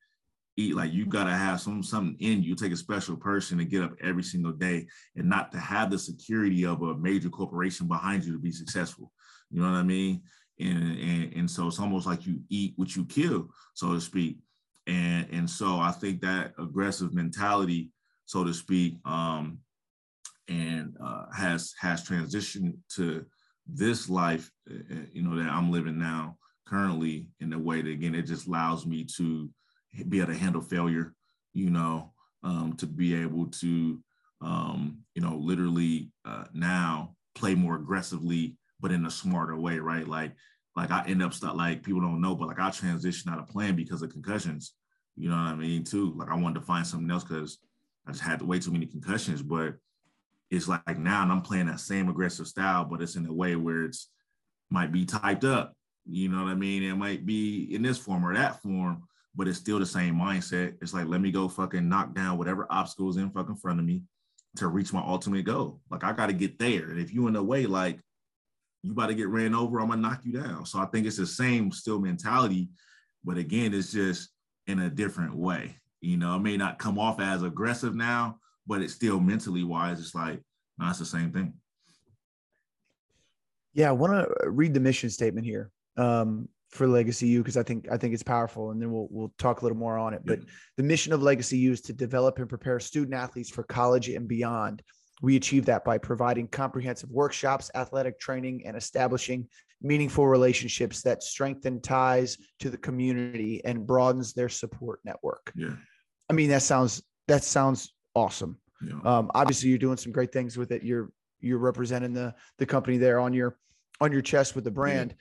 eat like you got to have some something in you take a special person to get up every single day and not to have the security of a major corporation behind you to be successful you know what I mean? And, and, and so it's almost like you eat what you kill, so to speak. And, and so I think that aggressive mentality, so to speak, um, and uh, has has transitioned to this life, uh, you know, that I'm living now currently in a way that again it just allows me to be able to handle failure, you know, um, to be able to, um, you know, literally uh, now play more aggressively but in a smarter way, right? Like, like I end up stuck like people don't know, but like I transitioned out of playing because of concussions. You know what I mean? Too. Like I wanted to find something else because I just had way too many concussions. But it's like now and I'm playing that same aggressive style, but it's in a way where it's might be typed up. You know what I mean? It might be in this form or that form, but it's still the same mindset. It's like let me go fucking knock down whatever obstacles in fucking front of me to reach my ultimate goal. Like I got to get there. And if you in a way like you about to get ran over, I'm gonna knock you down. So I think it's the same still mentality, but again, it's just in a different way. You know, it may not come off as aggressive now, but it's still mentally wise. It's like, no, it's the same thing. Yeah, I want to read the mission statement here um, for Legacy U because I think I think it's powerful, and then we'll we'll talk a little more on it. But the mission of Legacy U is to develop and prepare student athletes for college and beyond we achieve that by providing comprehensive workshops, athletic training, and establishing meaningful relationships that strengthen ties to the community and broadens their support network. Yeah. I mean, that sounds that sounds awesome. Yeah. Um, obviously, you're doing some great things with it. You're you're representing the the company there on your on your chest with the brand. Yeah.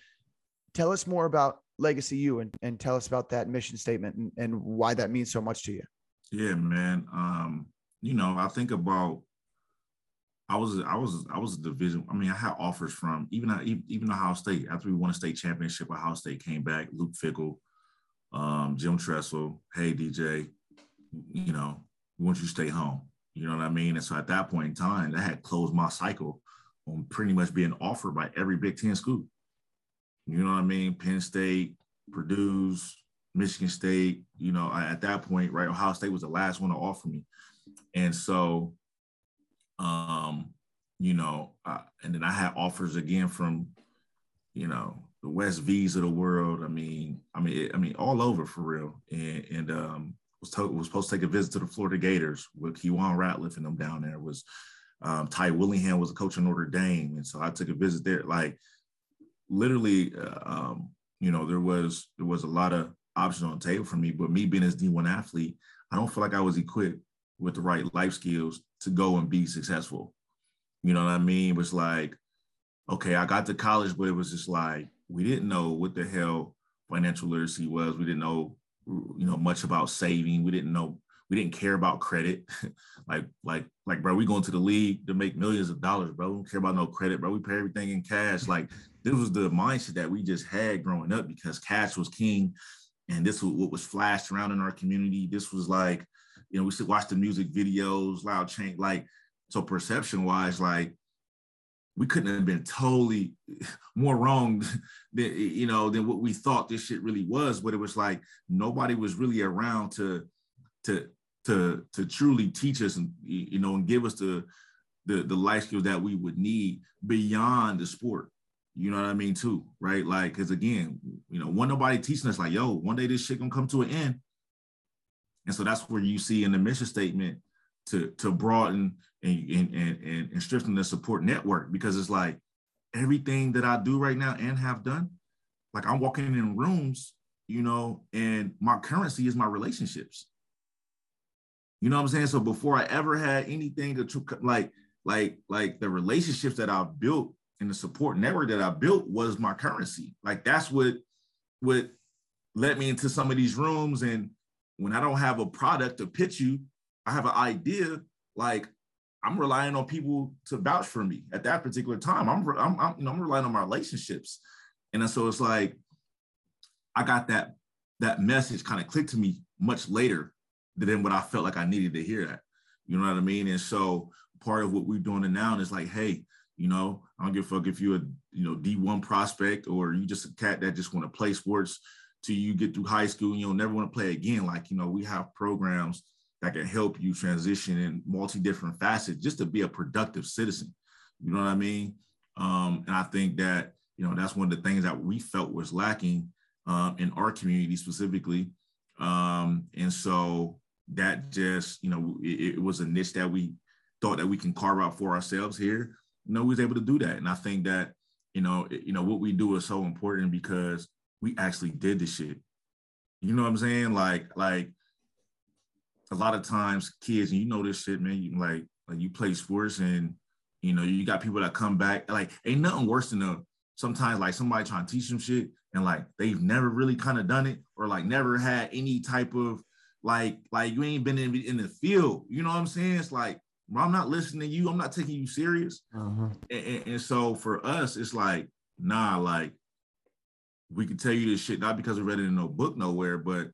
Tell us more about Legacy U and, and tell us about that mission statement and, and why that means so much to you. Yeah, man. Um, you know, I think about I was I was I was a division. I mean, I had offers from even even Ohio State after we won a state championship. Ohio State came back. Luke Fickell, um, Jim Tressel. Hey DJ, you know, we want you to stay home. You know what I mean? And so at that point in time, that had closed my cycle on pretty much being offered by every Big Ten school. You know what I mean? Penn State, Purdue's, Michigan State. You know, at that point, right? Ohio State was the last one to offer me, and so um, you know, uh, and then I had offers again from, you know, the West V's of the world. I mean, I mean, I mean, all over for real. And, and um, was told was supposed to take a visit to the Florida Gators with Keiwan Ratliff and them down there. Was um, Ty Willingham was a coach in Notre Dame, and so I took a visit there. Like literally, uh, um, you know, there was there was a lot of options on the table for me. But me being as D1 athlete, I don't feel like I was equipped with the right life skills to go and be successful. You know what I mean? It was like, okay, I got to college, but it was just like we didn't know what the hell financial literacy was. We didn't know, you know, much about saving. We didn't know. We didn't care about credit. like, like, like, bro, we going to the league to make millions of dollars, bro. We don't care about no credit, bro. We pay everything in cash. Like, this was the mindset that we just had growing up because cash was king, and this was what was flashed around in our community. This was like you know, we should watch the music videos, loud change, like so perception wise, like we couldn't have been totally more wrong than you know than what we thought this shit really was. But it was like nobody was really around to to to to truly teach us and you know and give us the the the life skills that we would need beyond the sport. You know what I mean too, right? Like, because again, you know, one nobody teaching us like, yo, one day this shit gonna come to an end. And so that's where you see in the mission statement to to broaden and and and, and strengthen the support network because it's like everything that I do right now and have done, like I'm walking in rooms, you know, and my currency is my relationships. You know what I'm saying? So before I ever had anything to like like like the relationships that I built and the support network that I built was my currency. Like that's what what led me into some of these rooms. And when I don't have a product to pitch you, I have an idea. Like I'm relying on people to vouch for me at that particular time. I'm I'm, I'm you know I'm relying on my relationships, and so it's like I got that that message kind of clicked to me much later than what I felt like I needed to hear that. You know what I mean? And so part of what we're doing now is like, hey, you know, I don't give a fuck if you're a you know D1 prospect or you just a cat that just want to play sports till you get through high school and you'll never want to play again. Like, you know, we have programs that can help you transition in multi different facets just to be a productive citizen. You know what I mean? Um, and I think that, you know, that's one of the things that we felt was lacking um, in our community specifically. Um, and so that just, you know, it, it was a niche that we thought that we can carve out for ourselves here you know, we was able to do that. And I think that, you know, you know, what we do is so important because we actually did the shit. You know what I'm saying? Like, like a lot of times kids, and you know this shit, man, you like like you play sports and you know, you got people that come back, like ain't nothing worse than a sometimes like somebody trying to teach them shit and like they've never really kind of done it or like never had any type of like like you ain't been in, in the field. You know what I'm saying? It's like I'm not listening to you. I'm not taking you serious. Uh-huh. And, and, and, so for us, it's like, nah, like we can tell you this shit not because we read it in no book nowhere, but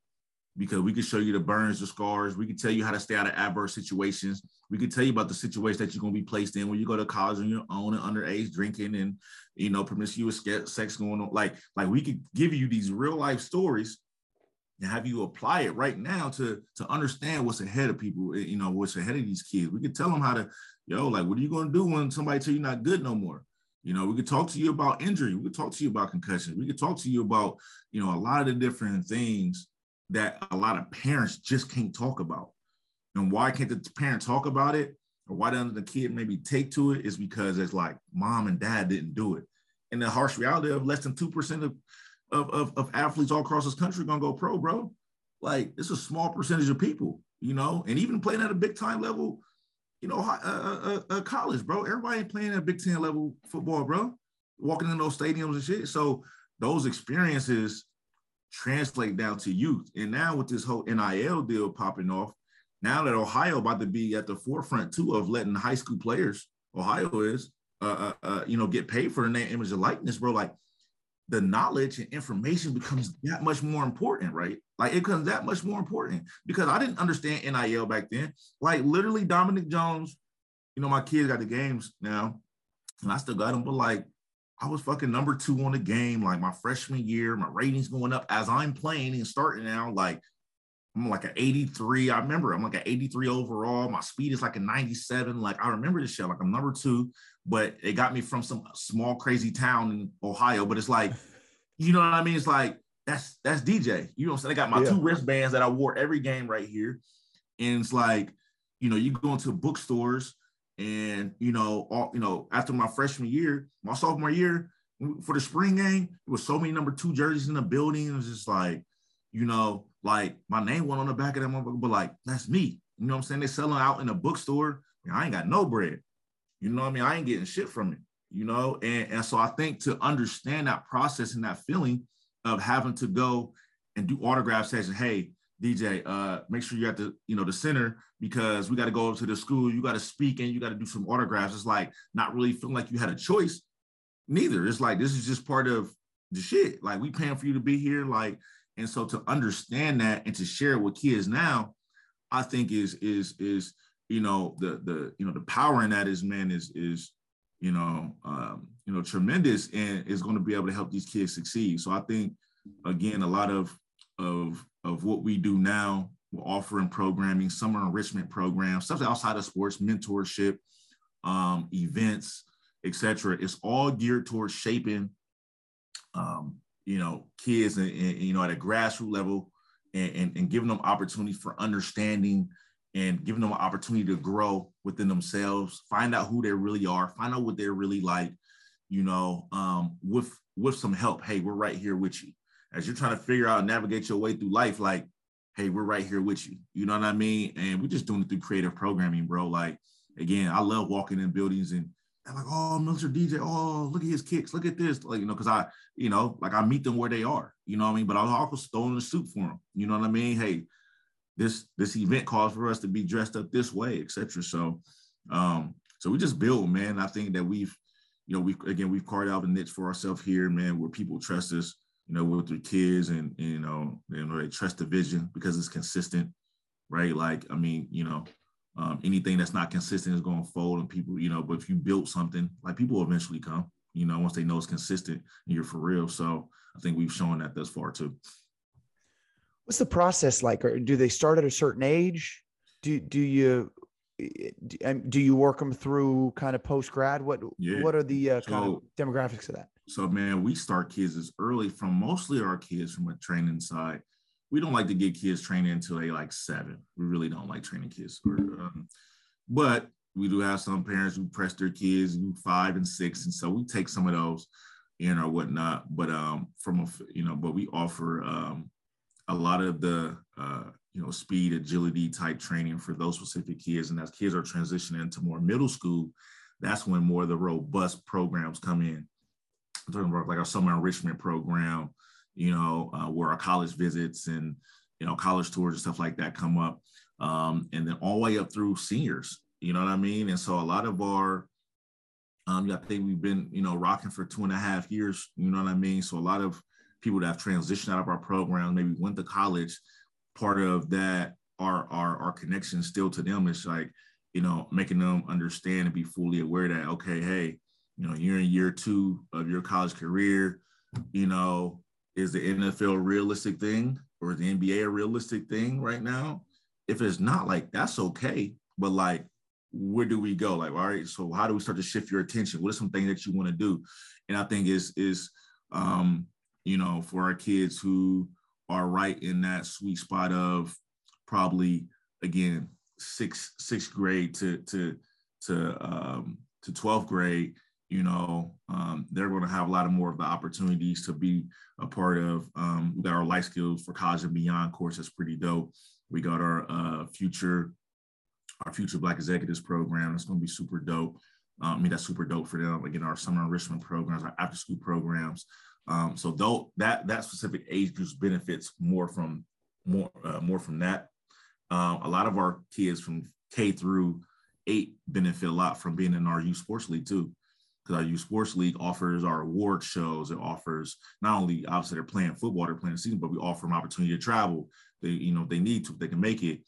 because we can show you the burns, the scars. We can tell you how to stay out of adverse situations. We can tell you about the situation that you're going to be placed in when you go to college on your own and underage drinking and you know promiscuous sex going on. Like like we could give you these real life stories and have you apply it right now to to understand what's ahead of people you know what's ahead of these kids we could tell them how to yo like what are you going to do when somebody tell you not good no more you know we could talk to you about injury. We could talk to you about concussion. We could talk to you about you know a lot of the different things that a lot of parents just can't talk about. And why can't the parent talk about it? Or why doesn't the kid maybe take to it? Is because it's like mom and dad didn't do it. And the harsh reality of less than 2% of of, of, of athletes all across this country gonna go pro, bro. Like it's a small percentage of people, you know, and even playing at a big time level, you know, uh, uh, uh, college, bro. Everybody ain't playing at Big Ten level football, bro. Walking in those stadiums and shit. So those experiences translate down to youth. And now with this whole NIL deal popping off, now that Ohio about to be at the forefront too of letting high school players, Ohio is, uh, uh, uh, you know, get paid for the name, image, and likeness, bro. Like the knowledge and information becomes that much more important, right? Like it becomes that much more important because I didn't understand NIL back then. Like literally Dominic Jones, you know, my kids got the games now, and I still got them, but like I was fucking number two on the game, like my freshman year, my ratings going up as I'm playing and starting now. Like I'm like an 83. I remember I'm like an 83 overall. My speed is like a 97. Like I remember this shit. Like I'm number two but it got me from some small crazy town in Ohio. But it's like, you know what I mean? It's like that's that's DJ. You know what I'm saying? I got my yeah. two wristbands that I wore every game right here. And it's like, you know, you go into bookstores and you know, all you know, after my freshman year, my sophomore year, for the spring game, it was so many number two jerseys in the building. It was just like, you know, like my name went on the back of that motherfucker, but like that's me. You know what I'm saying? They selling out in a bookstore. I ain't got no bread. You know what I mean? I ain't getting shit from it, you know? And, and so I think to understand that process and that feeling of having to go and do autograph sessions, hey, DJ, uh, make sure you're at the, you know, the center because we got to go up to the school, you got to speak and you got to do some autographs. It's like not really feeling like you had a choice. Neither. It's like this is just part of the shit. Like we paying for you to be here. Like, and so to understand that and to share it with kids now, I think is is is you know the the you know the power in that is man is is you know, um, you know, tremendous and is going to be able to help these kids succeed. So I think, again, a lot of of of what we do now, we're offering programming, summer enrichment programs, stuff outside of sports, mentorship, um, events, etc. It's all geared towards shaping, um, you know, kids and, and, you know at a grassroots level and, and, and giving them opportunities for understanding and giving them an opportunity to grow within themselves, find out who they really are, find out what they're really like, you know, um, with with some help. Hey, we're right here with you. As you're trying to figure out navigate your way through life, like, hey, we're right here with you. You know what I mean? And we're just doing it through creative programming, bro. Like, again, I love walking in buildings and I'm like, oh, Mr. DJ, oh, look at his kicks, look at this, like you know, because I, you know, like I meet them where they are, you know what I mean. But I was also throwing the suit for them, you know what I mean. Hey, this this event calls for us to be dressed up this way, etc. So, um, so we just build, man. I think that we've, you know, we again we've carved out a niche for ourselves here, man, where people trust us, you know, with their kids, and, and you know, you know, they trust the vision because it's consistent, right? Like, I mean, you know, um, anything that's not consistent is going to fold, and people, you know. But if you build something, like people will eventually come, you know, once they know it's consistent and you're for real. So I think we've shown that thus far too. What's the process like? Or do they start at a certain age? Do do you do you work them through kind of post grad? What yeah. what are the uh, kind of demographics of that? So man, we start kids as early from mostly our kids from a training side. We don't like to get kids training until they like seven. We really don't like training kids. Um, but we do have some parents who press their kids five and six, and so we take some of those in or whatnot. But um, from a you know, but we offer um, a lot of the uh, you know speed agility type training for those specific kids and as kids are transitioning into more middle school that's when more of the robust programs come in I'm talking about like our summer enrichment program you know uh, where our college visits and you know college tours and stuff like that come up um, and then all the way up through seniors you know what i mean and so a lot of our um, I think we've been, you know, rocking for two and a half years. You know what I mean? So a lot of people that have transitioned out of our program, maybe went to college, part of that our our our connection still to them is like, you know, making them understand and be fully aware that okay, hey, you know, you're in year two of your college career, you know, is the NFL a realistic thing or is the NBA a realistic thing right now? If it's not like that's okay, but like where do we go? Like, all right, so how do we start to shift your attention? What are some things that you want to do? And I think is is um you know, for our kids who are right in that sweet spot of probably again sixth sixth grade to to to um, to 12th grade you know um, they're going to have a lot of more of the opportunities to be a part of um, we got our life skills for college and beyond. Course that's pretty dope. We got our uh, future our future black executives program. That's going to be super dope. Um, i mean that's super dope for them. Again our summer enrichment programs our after school programs. Um, so though that that specific age group benefits more from more uh, more from that. Um, a lot of our kids from K through eight benefit a lot from being in our youth sports league too, because our youth sports league offers our award shows. It offers not only obviously they're playing football, they're playing the season, but we offer them opportunity to travel. They you know they need to, they can make it.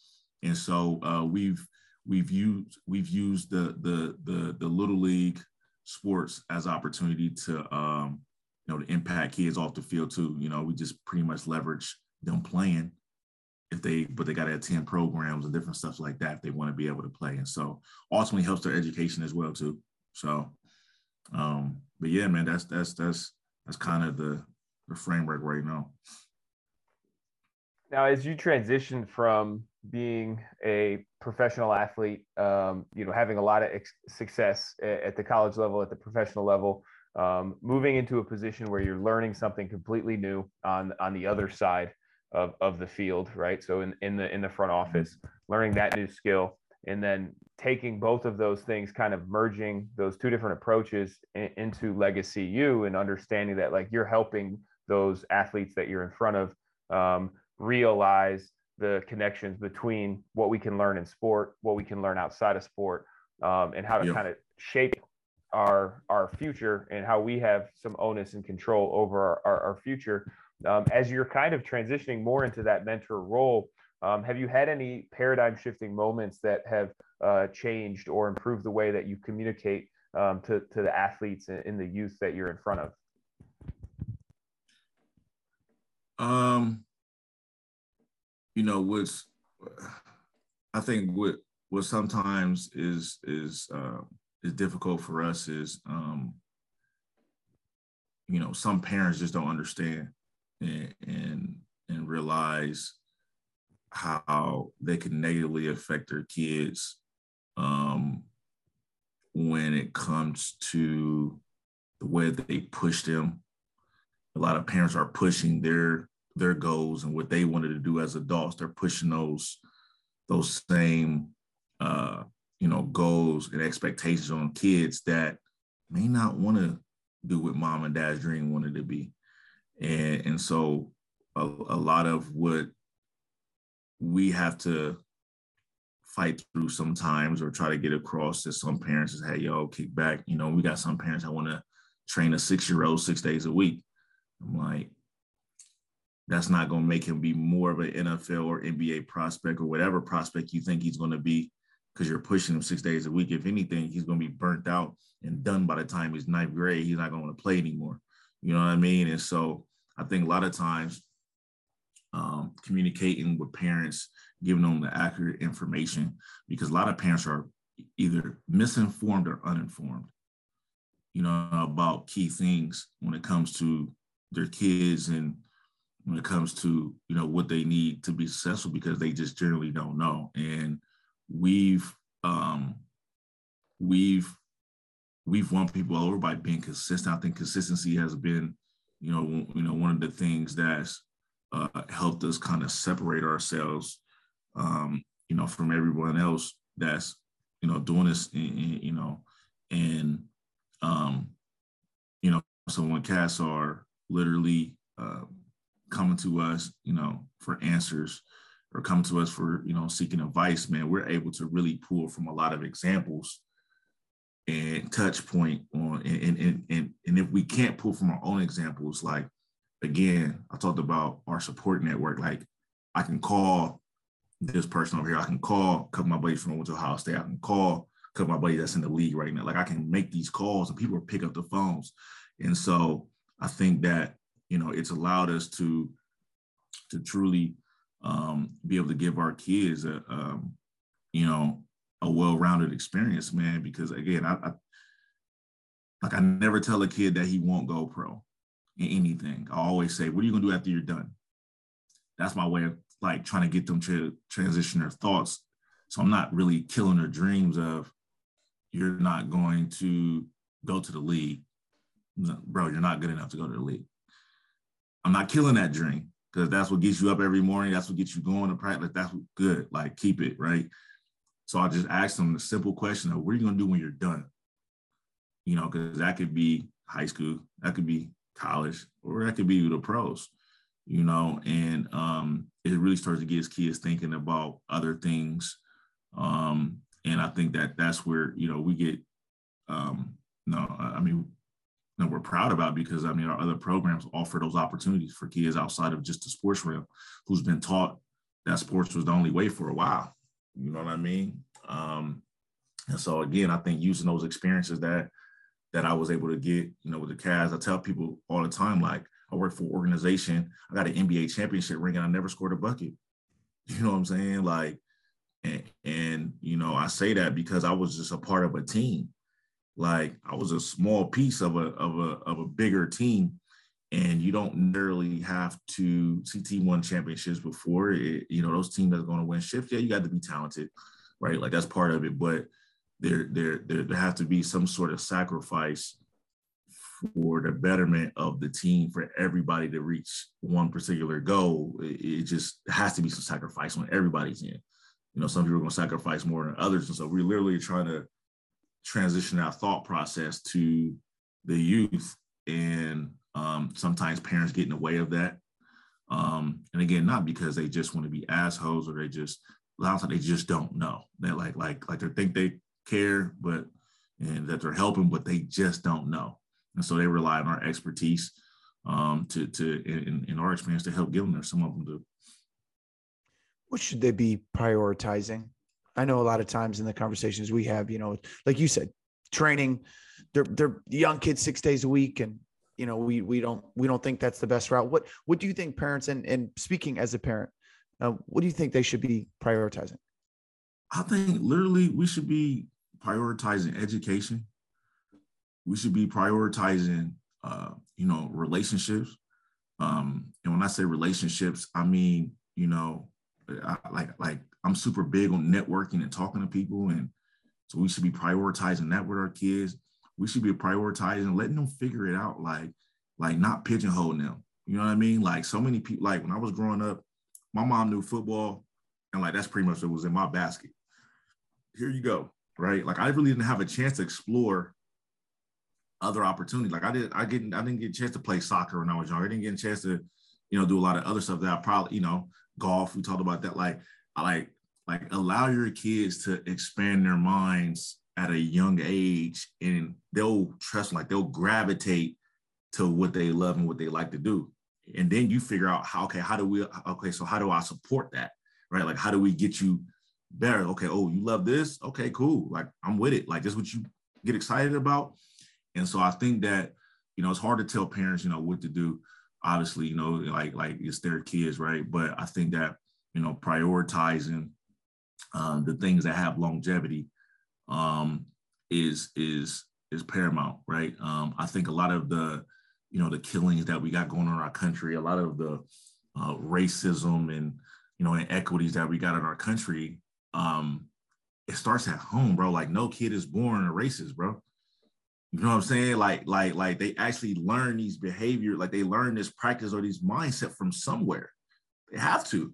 And so uh, we've we've used we've used the the the the little league sports as opportunity to um, you know, to impact kids off the field too. You know, we just pretty much leverage them playing if they, but they got to attend programs and different stuff like that if they want to be able to play. And so ultimately helps their education as well too. So, um, but yeah, man, that's that's that's that's kind of the the framework right now. Now, as you transition from being a professional athlete, um, you know, having a lot of ex- success at the college level, at the professional level, um, moving into a position where you're learning something completely new on on the other side of, of the field right so in, in the in the front office learning that new skill and then taking both of those things kind of merging those two different approaches in, into Legacy U and understanding that like you're helping those athletes that you're in front of um, realize the connections between what we can learn in sport what we can learn outside of sport um, and how to yep. kind of shape our our future and how we have some onus and control over our, our, our future. Um, as you're kind of transitioning more into that mentor role, um, have you had any paradigm shifting moments that have uh, changed or improved the way that you communicate um, to to the athletes in the youth that you're in front of? Um, you know, what's I think what what sometimes is is uh, is difficult for us is um, you know some parents just don't understand and and, and realize how they can negatively affect their kids um, when it comes to the way they push them. A lot of parents are pushing their their goals and what they wanted to do as adults. They're pushing those those same uh, you know goals and expectations on kids that may not want to do what mom and dad's dream wanted to be. And, and so a, a lot of what we have to fight through sometimes or try to get across to some parents is, hey, yo, kick back. You know, we got some parents that want to train a six year old six days a week. I'm like, that's not going to make him be more of an NFL or NBA prospect or whatever prospect you think he's going to be because you're pushing him six days a week. If anything, he's going to be burnt out and done by the time he's ninth grade. He's not going to play anymore. You know what I mean? And so I think a lot of times um, communicating with parents, giving them the accurate information, because a lot of parents are either misinformed or uninformed, you know, about key things when it comes to their kids and when it comes to, you know, what they need to be successful because they just generally don't know. And we've um we've we've won people over by being consistent. I think consistency has been, you know, you know, one of the things that's uh, helped us kind of separate ourselves, um, you know, from everyone else that's, you know, doing this, you know, and, um, you know, so when cats are literally uh, coming to us, you know, for answers or coming to us for, you know, seeking advice, man, we're able to really pull from a lot of examples and touch point on and and and, and if we can't pull from our own examples like again i talked about our support network. Like i can call this person over here. I can call a couple of my buddies from Owens Ohio State. I can call a couple of my buddies that's in the league right now. Like i can make these calls and people pick up the phones. And so i think that you know it's allowed us to to truly um, be able to give our kids a um, you know a well-rounded experience, man. Because again, I, I like I never tell a kid that he won't go pro in anything. I always say, "What are you gonna do after you're done?" That's my way of like trying to get them to transition their thoughts. So I'm not really killing their dreams of you're not going to go to the league, no, bro. You're not good enough to go to the league. I'm not killing that dream because that's what gets you up every morning. That's what gets you going to practice. That's what, good. Like keep it right. So I just asked them the simple question of what are you to do when you're done? You know, because that could be high school, that could be college, or that could be the pros, you know, and um, it really starts to get his kids thinking about other things. Um, and I think that that's where, you know, we get, um, no, I mean, that we're proud about because I mean our other programs offer those opportunities for kids outside of just the sports realm who's been taught that sports was the only way for a while. You know what I mean? Um, and so again, I think using those experiences that that I was able to get, you know, with the Cavs, I tell people all the time, like I work for an organization, I got an NBA championship ring, and I never scored a bucket. You know what I'm saying? Like, and, and you know, I say that because I was just a part of a team. Like I was a small piece of a of a of a bigger team and you don't necessarily have to see team won championships before it, you know those teams that's going to win shift yeah you got to be talented right like that's part of it but there there there, there has to be some sort of sacrifice for the betterment of the team for everybody to reach one particular goal it, it just has to be some sacrifice on everybody's end you know some people are going to sacrifice more than others and so we're literally trying to transition our thought process to the youth and um, sometimes parents get in the way of that. Um, and again, not because they just want to be assholes or they just they just don't know. They like like like they think they care, but and that they're helping, but they just don't know. And so they rely on our expertise um, to to in, in our experience to help give them there. Some of them do. What should they be prioritizing? I know a lot of times in the conversations we have, you know, like you said, training they're they're young kids six days a week and you know we we don't we don't think that's the best route what what do you think parents and and speaking as a parent uh, what do you think they should be prioritizing i think literally we should be prioritizing education. We should be prioritizing uh you know relationships. Um and when i say relationships i mean you know I, like like i'm super big on networking and talking to people. And so we should be prioritizing that with our kids. We should be prioritizing letting them figure it out like like not pigeonholing them. You know what i mean? Like so many people like when i was growing up my mom knew football and like that's pretty much what was in my basket. Here you go right? Like i really didn't have a chance to explore other opportunities. Like i did i didn't i didn't get a chance to play soccer when i was young i didn't get a chance to you know do a lot of other stuff that i probably you know golf we talked about that. Like i like like allow your kids to expand their minds at a young age and they'll trust like they'll gravitate to what they love and what they like to do. And then you figure out how okay how do we okay so how do i support that right? Like how do we get you better. Okay oh you love this? Okay cool. Like i'm with it. Like this what you get excited about. And so i think that you know it's hard to tell parents you know what to do obviously you know like like it's their kids right? But i think that you know prioritizing um, the things that have longevity um, is is is paramount, right? Um, I think a lot of the you know the killings that we got going on in our country, a lot of the uh, racism and you know inequities that we got in our country, um, it starts at home, bro. Like no kid is born a racist, bro. You know what I'm saying? Like, like, like they actually learn these behavior, like they learn this practice or these mindset from somewhere. They have to,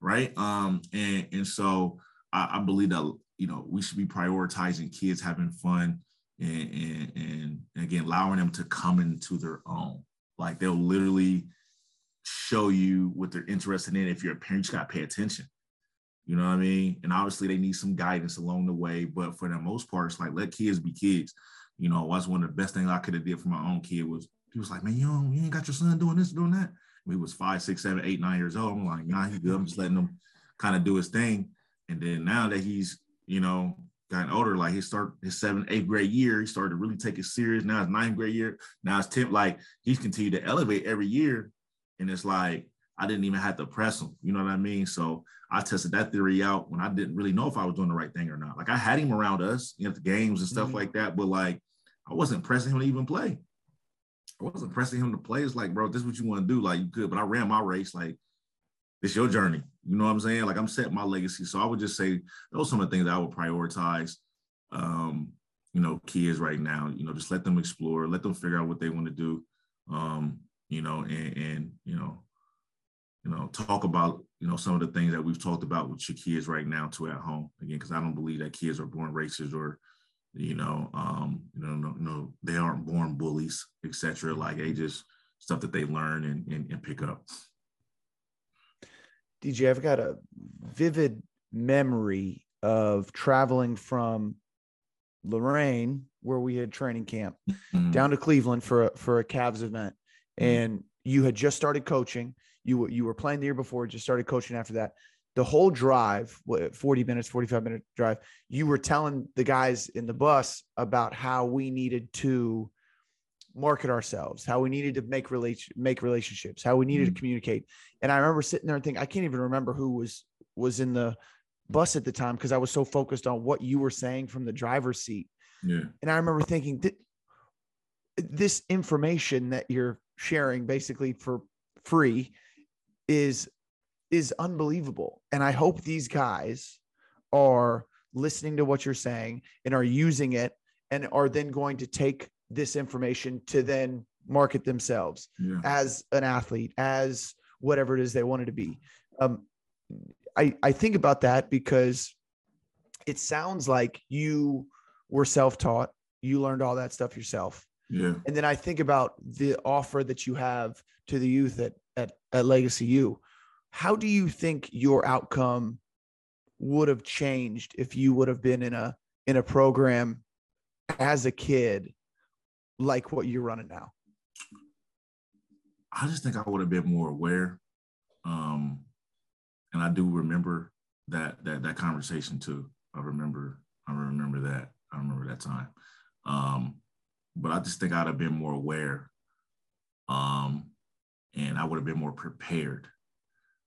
right? Um, and and so I, I believe that you know we should be prioritizing kids having fun and, and, and again allowing them to come into their own. Like they'll literally show you what they're interested in. If you're a parent, you got to pay attention. You know what I mean? And obviously they need some guidance along the way, but for the most part, it's like let kids be kids. You know, that's one of the best things I could have did for my own kid was he was like, man, you, don't, you ain't got your son doing this, doing that. He was five, six, seven, eight, nine years old. I'm like, nah, he good. I'm just letting him kind of do his thing. And then now that he's, you know, gotten older, like he start his seventh, eighth grade year, he started to really take it serious. Now his ninth grade year, now it's 10th, like he's continued to elevate every year. And it's like, I didn't even have to press him. You know what I mean? So I tested that theory out when I didn't really know if I was doing the right thing or not. Like I had him around us, you know, the games and stuff mm-hmm. like that, but like I wasn't pressing him to even play. I wasn't pressing him to play. It's like, bro, this is what you want to do. Like you could, but I ran my race. Like it's your journey. You know what I'm saying? Like I'm setting my legacy. So I would just say those are some of the things I would prioritize. Um, you know, kids right now, you know, just let them explore, let them figure out what they want to do. Um, you know, and, and you know, you know, talk about, you know, some of the things that we've talked about with your kids right now too at home. Again, because I don't believe that kids are born racist or, you know, um, you know, no, no, they aren't born bullies, etc. Like they just stuff that they learn and, and, and pick up. DJ, I've got a vivid memory of traveling from Lorain, where we had training camp, mm-hmm. down to Cleveland for a, for a Cavs event, mm-hmm. and you had just started coaching. You you were playing the year before, just started coaching after that. The whole drive, 40 minutes, 45 minute drive, you were telling the guys in the bus about how we needed to market ourselves, how we needed to make relation make relationships, how we needed mm-hmm. to communicate. And I remember sitting there and thinking, I can't even remember who was was in the bus at the time because I was so focused on what you were saying from the driver's seat. Yeah. And I remember thinking that this information that you're sharing basically for free is is unbelievable. And I hope these guys are listening to what you're saying and are using it and are then going to take this information to then market themselves yeah. as an athlete, as whatever it is they wanted to be. Um, I, I think about that because it sounds like you were self-taught. You learned all that stuff yourself. Yeah. And then I think about the offer that you have to the youth at, at, at Legacy U. How do you think your outcome would have changed if you would have been in a in a program as a kid like what you're running now? I just think I would have been more aware. Um, and I do remember that that that conversation too. I remember I remember that. I remember that time. Um, but I just think I'd have been more aware. Um, and I would have been more prepared.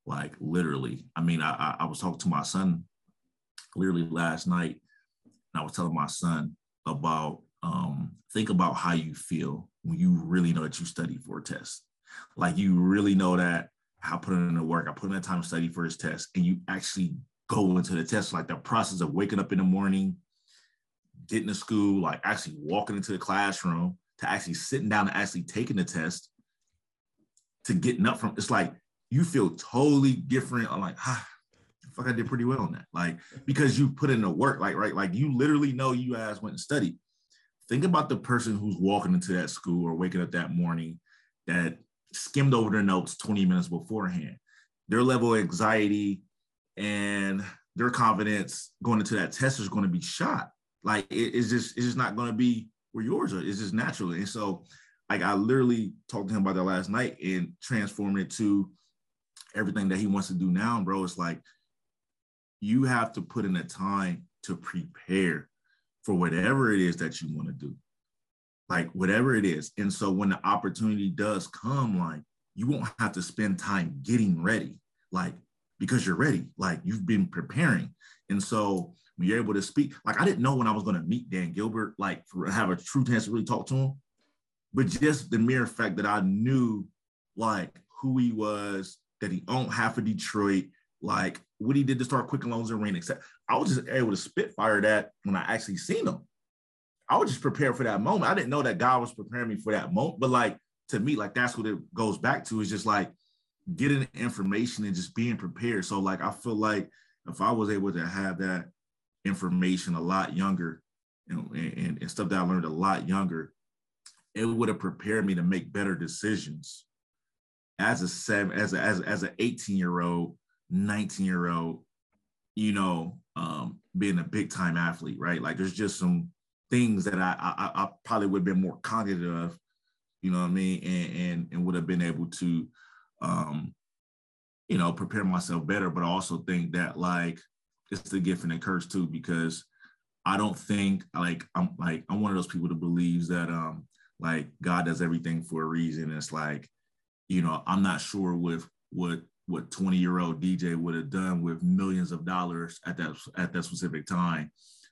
Like literally. I mean, I, I, was talking to my son literally last night, and I was telling my son about um, think about how you feel when you really know that you studied for a test. Like you really know that I put in the work, I put in the time to study for his test, and you actually go into the test, like the process of waking up in the morning, getting to school, like actually walking into the classroom, to actually sitting down and actually taking the test, to getting up from it's like you feel totally different. I'm like, ah, fuck, I did pretty well on that. Like, because you put in the work, like, right, like you literally know you guys went and studied. Think about the person who's walking into that school or waking up that morning that skimmed over their notes 20 minutes beforehand. Their level of anxiety and their confidence going into that test is going to be shot. Like it, it's just it's just not going to be where yours are. It's just natural. And so like I literally talked to him about that last night and transformed it to everything that he wants to do now, bro. It's like you have to put in the time to prepare for whatever it is that you want to do. Like whatever it is. And so when the opportunity does come, like you won't have to spend time getting ready, like because you're ready, like you've been preparing. And so when you're able to speak, like I didn't know when I was going to meet Dan Gilbert, like for have a true chance to really talk to him but just the mere fact that I knew like who he was, that he owned half of Detroit, like what he did to start Quicken Loans and Arena, except I was just able to spitfire that when I actually seen him. I was just prepared for that moment. I didn't know that God was preparing me for that moment, but like to me, like that's what it goes back to is just like getting information and just being prepared. So like I feel like if I was able to have that information a lot younger and, and, and stuff that I learned a lot younger, it would have prepared me to make better decisions as a seven, as a, as, as an 18 year old, 19 year old, you know, um, being a big time athlete, right? Like there's just some things that I, I, I probably would have been more cognitive of, you know what I mean? And, and, and would have been able to, um, you know, prepare myself better, but I also think that like it's the gift and the curse too, because I don't think like I'm like I'm one of those people that believes that um like God does everything for a reason. It's like, you know, I'm not sure with what what 20 year old DJ would have done with millions of dollars at that at that specific time.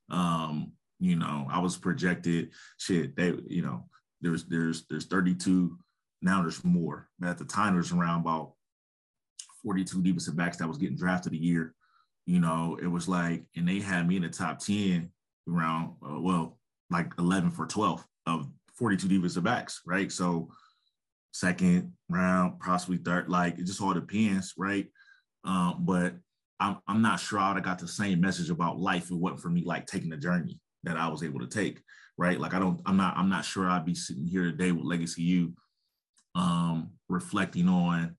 Um, you know, I was projected shit. They, you know, there's there's there's 32 now. There's more, but at the time there's around about 42 defensive backs that was getting drafted a year. You know, it was like, and they had me in the top 10 around, uh, well, like 11 for 12 of 42 defensive backs, right? So second round, possibly third, like it just all depends, right? Um, but I'm, I'm not sure I got the same message about life it wasn't for me like taking the journey that I was able to take, right? Like I don't, I'm not, I'm not sure I'd be sitting here today with Legacy U, um, reflecting on,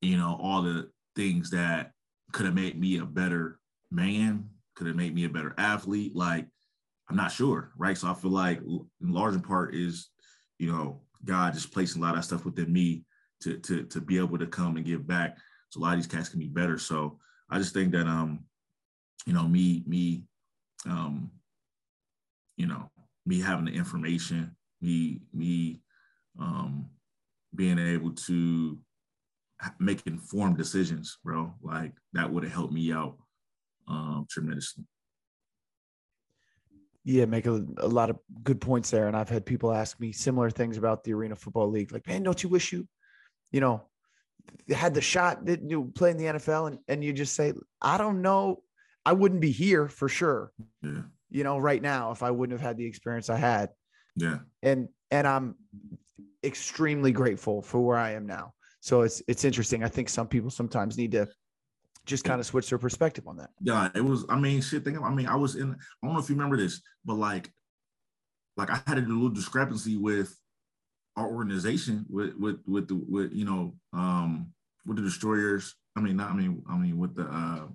you know, all the things that could have made me a better man, could have made me a better athlete. Like I'm not sure, right? So I feel like in large part is, you know, God just placing a lot of stuff within me to to to be able to come and give back. So a lot of these cats can be better. So I just think that um, you know, me me um, you know, me having the information, me me um being able to make informed decisions, bro, like that would have helped me out um tremendously. Yeah, make a, a lot of good points there. And I've had people ask me similar things about the Arena Football League. Like, man, don't you wish you, you know, had the shot that you play in the NFL and, and you just say, I don't know. I wouldn't be here for sure. Yeah. You know, right now, if I wouldn't have had the experience I had. Yeah. And and I'm extremely grateful for where I am now. So it's it's interesting. I think some people sometimes need to just kind of switch their perspective on that. Yeah, it was. I mean, shit. Think. I mean, I was in. I don't know if you remember this, but like, like I had a little discrepancy with our organization with with with the with you know um with the destroyers. I mean, not. I mean, I mean with the uh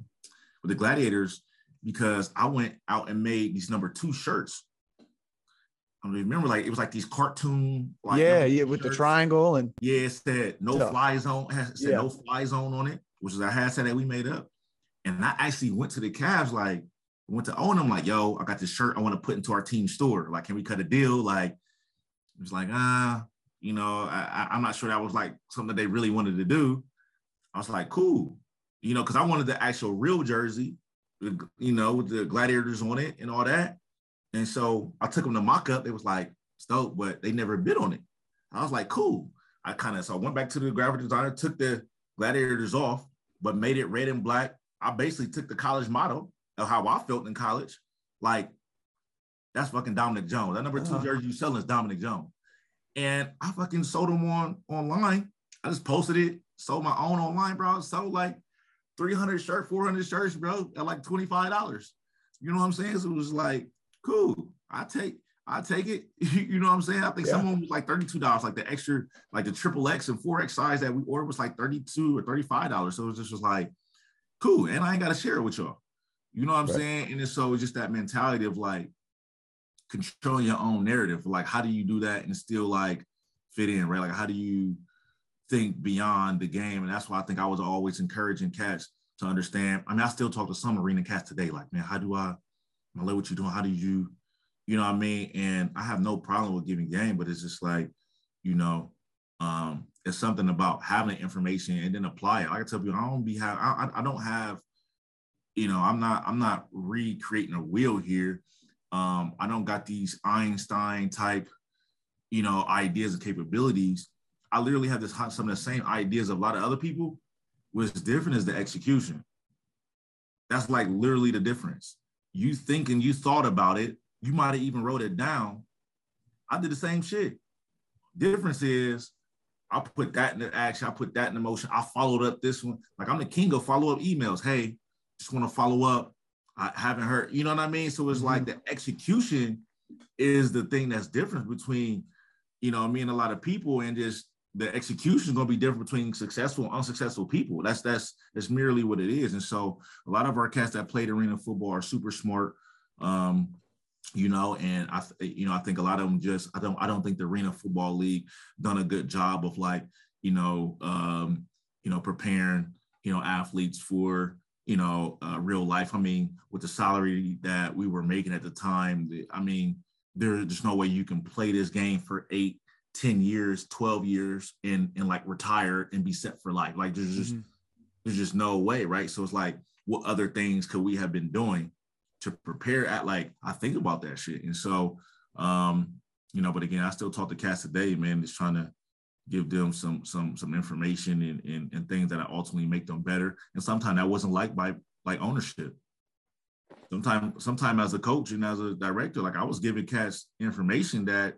with the gladiators because I went out and made these number two shirts. I mean, remember, like it was like these cartoon, like yeah, yeah, with shirts. the triangle and yeah, it said no so, fly zone, it said yeah. no fly zone on it which is a hashtag that we made up. And I actually went to the Cavs like, went to own I'm like, yo, I got this shirt I want to put into our team store. Like, can we cut a deal? Like, it was like, ah, you know, I, I'm not sure that was like something that they really wanted to do. I was like, cool, you know, because I wanted the actual real jersey, you know, with the gladiators on it and all that. And so I took them to mock up. It was like, stoked, but they never bid on it. I was like, cool. I kind of so I went back to the graphic designer, took the gladiators off, but made it red and black. I basically took the college motto of how I felt in college. Like, that's fucking Dominic Jones. That number 2 uh-huh. jersey you selling is Dominic Jones. And I fucking sold them on online. I just posted it, sold my own online, bro. Sold like 300 shirts, 400 shirts, bro, at like $25. You know what I'm saying? So it was like, cool. I take I take it. you know what I'm saying? I think yeah. someone was like $32, like the extra, like the triple X and 4X size that we ordered was like 32 or $35. So it just was like, cool. And I ain't got to share it with y'all. You know what I'm right. saying? And it's so it's just that mentality of like controlling your own narrative. Like, how do you do that and still like fit in, right? Like, how do you think beyond the game? And that's why I think I was always encouraging cats to understand. I mean, I still talk to some arena cats today, like, man, how do I, I love what you're doing. How do you, you know what I mean? And I have no problem with giving game, but it's just like, you know, um, it's something about having the information and then apply it. Like I tell people, I don't be have, I, I don't have, you know, I'm not, I'm not recreating a wheel here. Um, I don't got these Einstein type, you know, ideas and capabilities. I literally have this some of the same ideas of a lot of other people. What's different is the execution. That's like literally the difference. You think and you thought about it. You might have even wrote it down. I did the same shit. Difference is I put that into action. I put that in the motion. I followed up this one. Like I'm the king of follow up emails. Hey, just want to follow up. I haven't heard, you know what I mean? So it's mm-hmm. like the execution is the thing that's different between, you know, me and a lot of people, and just the execution is going to be different between successful and unsuccessful people. That's that's that's merely what it is. And so a lot of our cats that played arena football are super smart. Um, you know, and I, you know, I think a lot of them just, I don't, I don't think the Arena Football League done a good job of like, you know, um, you know, preparing, you know, athletes for, you know, uh, real life. I mean, with the salary that we were making at the time, I mean, there's just no way you can play this game for eight, 10 years, 12 years and, and like retire and be set for life. Like there's just, mm-hmm. there's just no way. Right. So it's like, what other things could we have been doing to prepare at like, I think about that shit. And so, um, you know, but again, I still talk to cats today, man, just trying to give them some some some information and, and, and things that I ultimately make them better. And sometimes that wasn't liked by like ownership. Sometimes, sometimes as a coach and as a director, like I was giving cats information that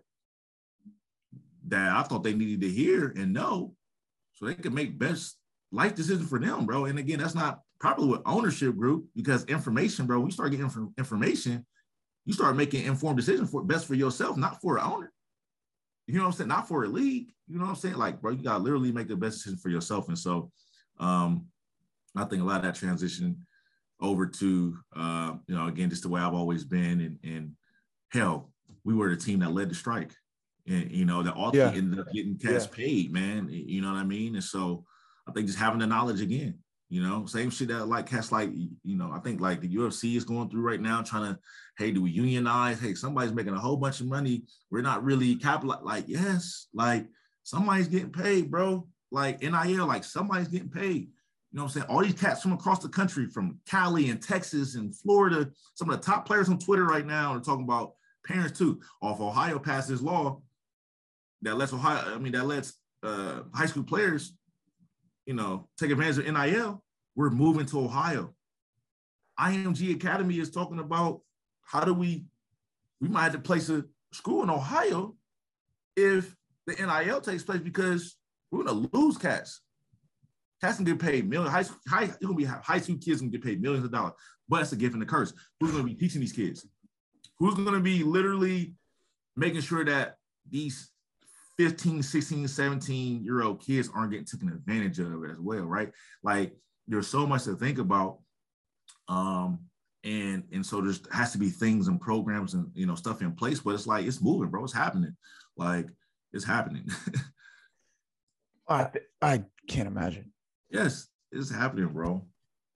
that I thought they needed to hear and know, so they could make best life decisions for them, bro. And again, that's not probably with ownership group because information, bro. When you start getting inf- information, you start making informed decisions for best for yourself, not for an owner. You know what I'm saying? Not for a league. You know what I'm saying? Like, bro, you gotta literally make the best decision for yourself. And so, um, I think a lot of that transition over to, uh, you know, again, just the way I've always been. And, and hell, we were the team that led the strike, and you know, that ultimately yeah. ended up getting cash yeah. paid, man. You know what I mean? And so, I think just having the knowledge again, you know, same shit that like cats like, you know, I think like the UFC is going through right now, trying to, hey, do we unionize? Hey, somebody's making a whole bunch of money. We're not really capital. Like, yes, like somebody's getting paid, bro. Like NIL, like somebody's getting paid. You know what I'm saying? All these cats from across the country, from Cali and Texas and Florida, some of the top players on Twitter right now are talking about parents too. Off Ohio passed this law that lets Ohio, I mean, that lets uh, high school players you know, take advantage of NIL, we're moving to Ohio. IMG Academy is talking about how do we, we might have to place a school in Ohio if the NIL takes place because we're gonna lose cats. Cats can get paid millions. High, high, you're gonna be high school kids gonna get paid millions of dollars, but it's a gift and a curse. Who's gonna be teaching these kids? Who's gonna be literally making sure that these 15, 16, 17 year old kids aren't getting taken advantage of as well, right? Like there's so much to think about. Um, and and so there's has to be things and programs and you know stuff in place, but it's like it's moving, bro. It's happening. Like it's happening. I I can't imagine. Yes, it's happening, bro.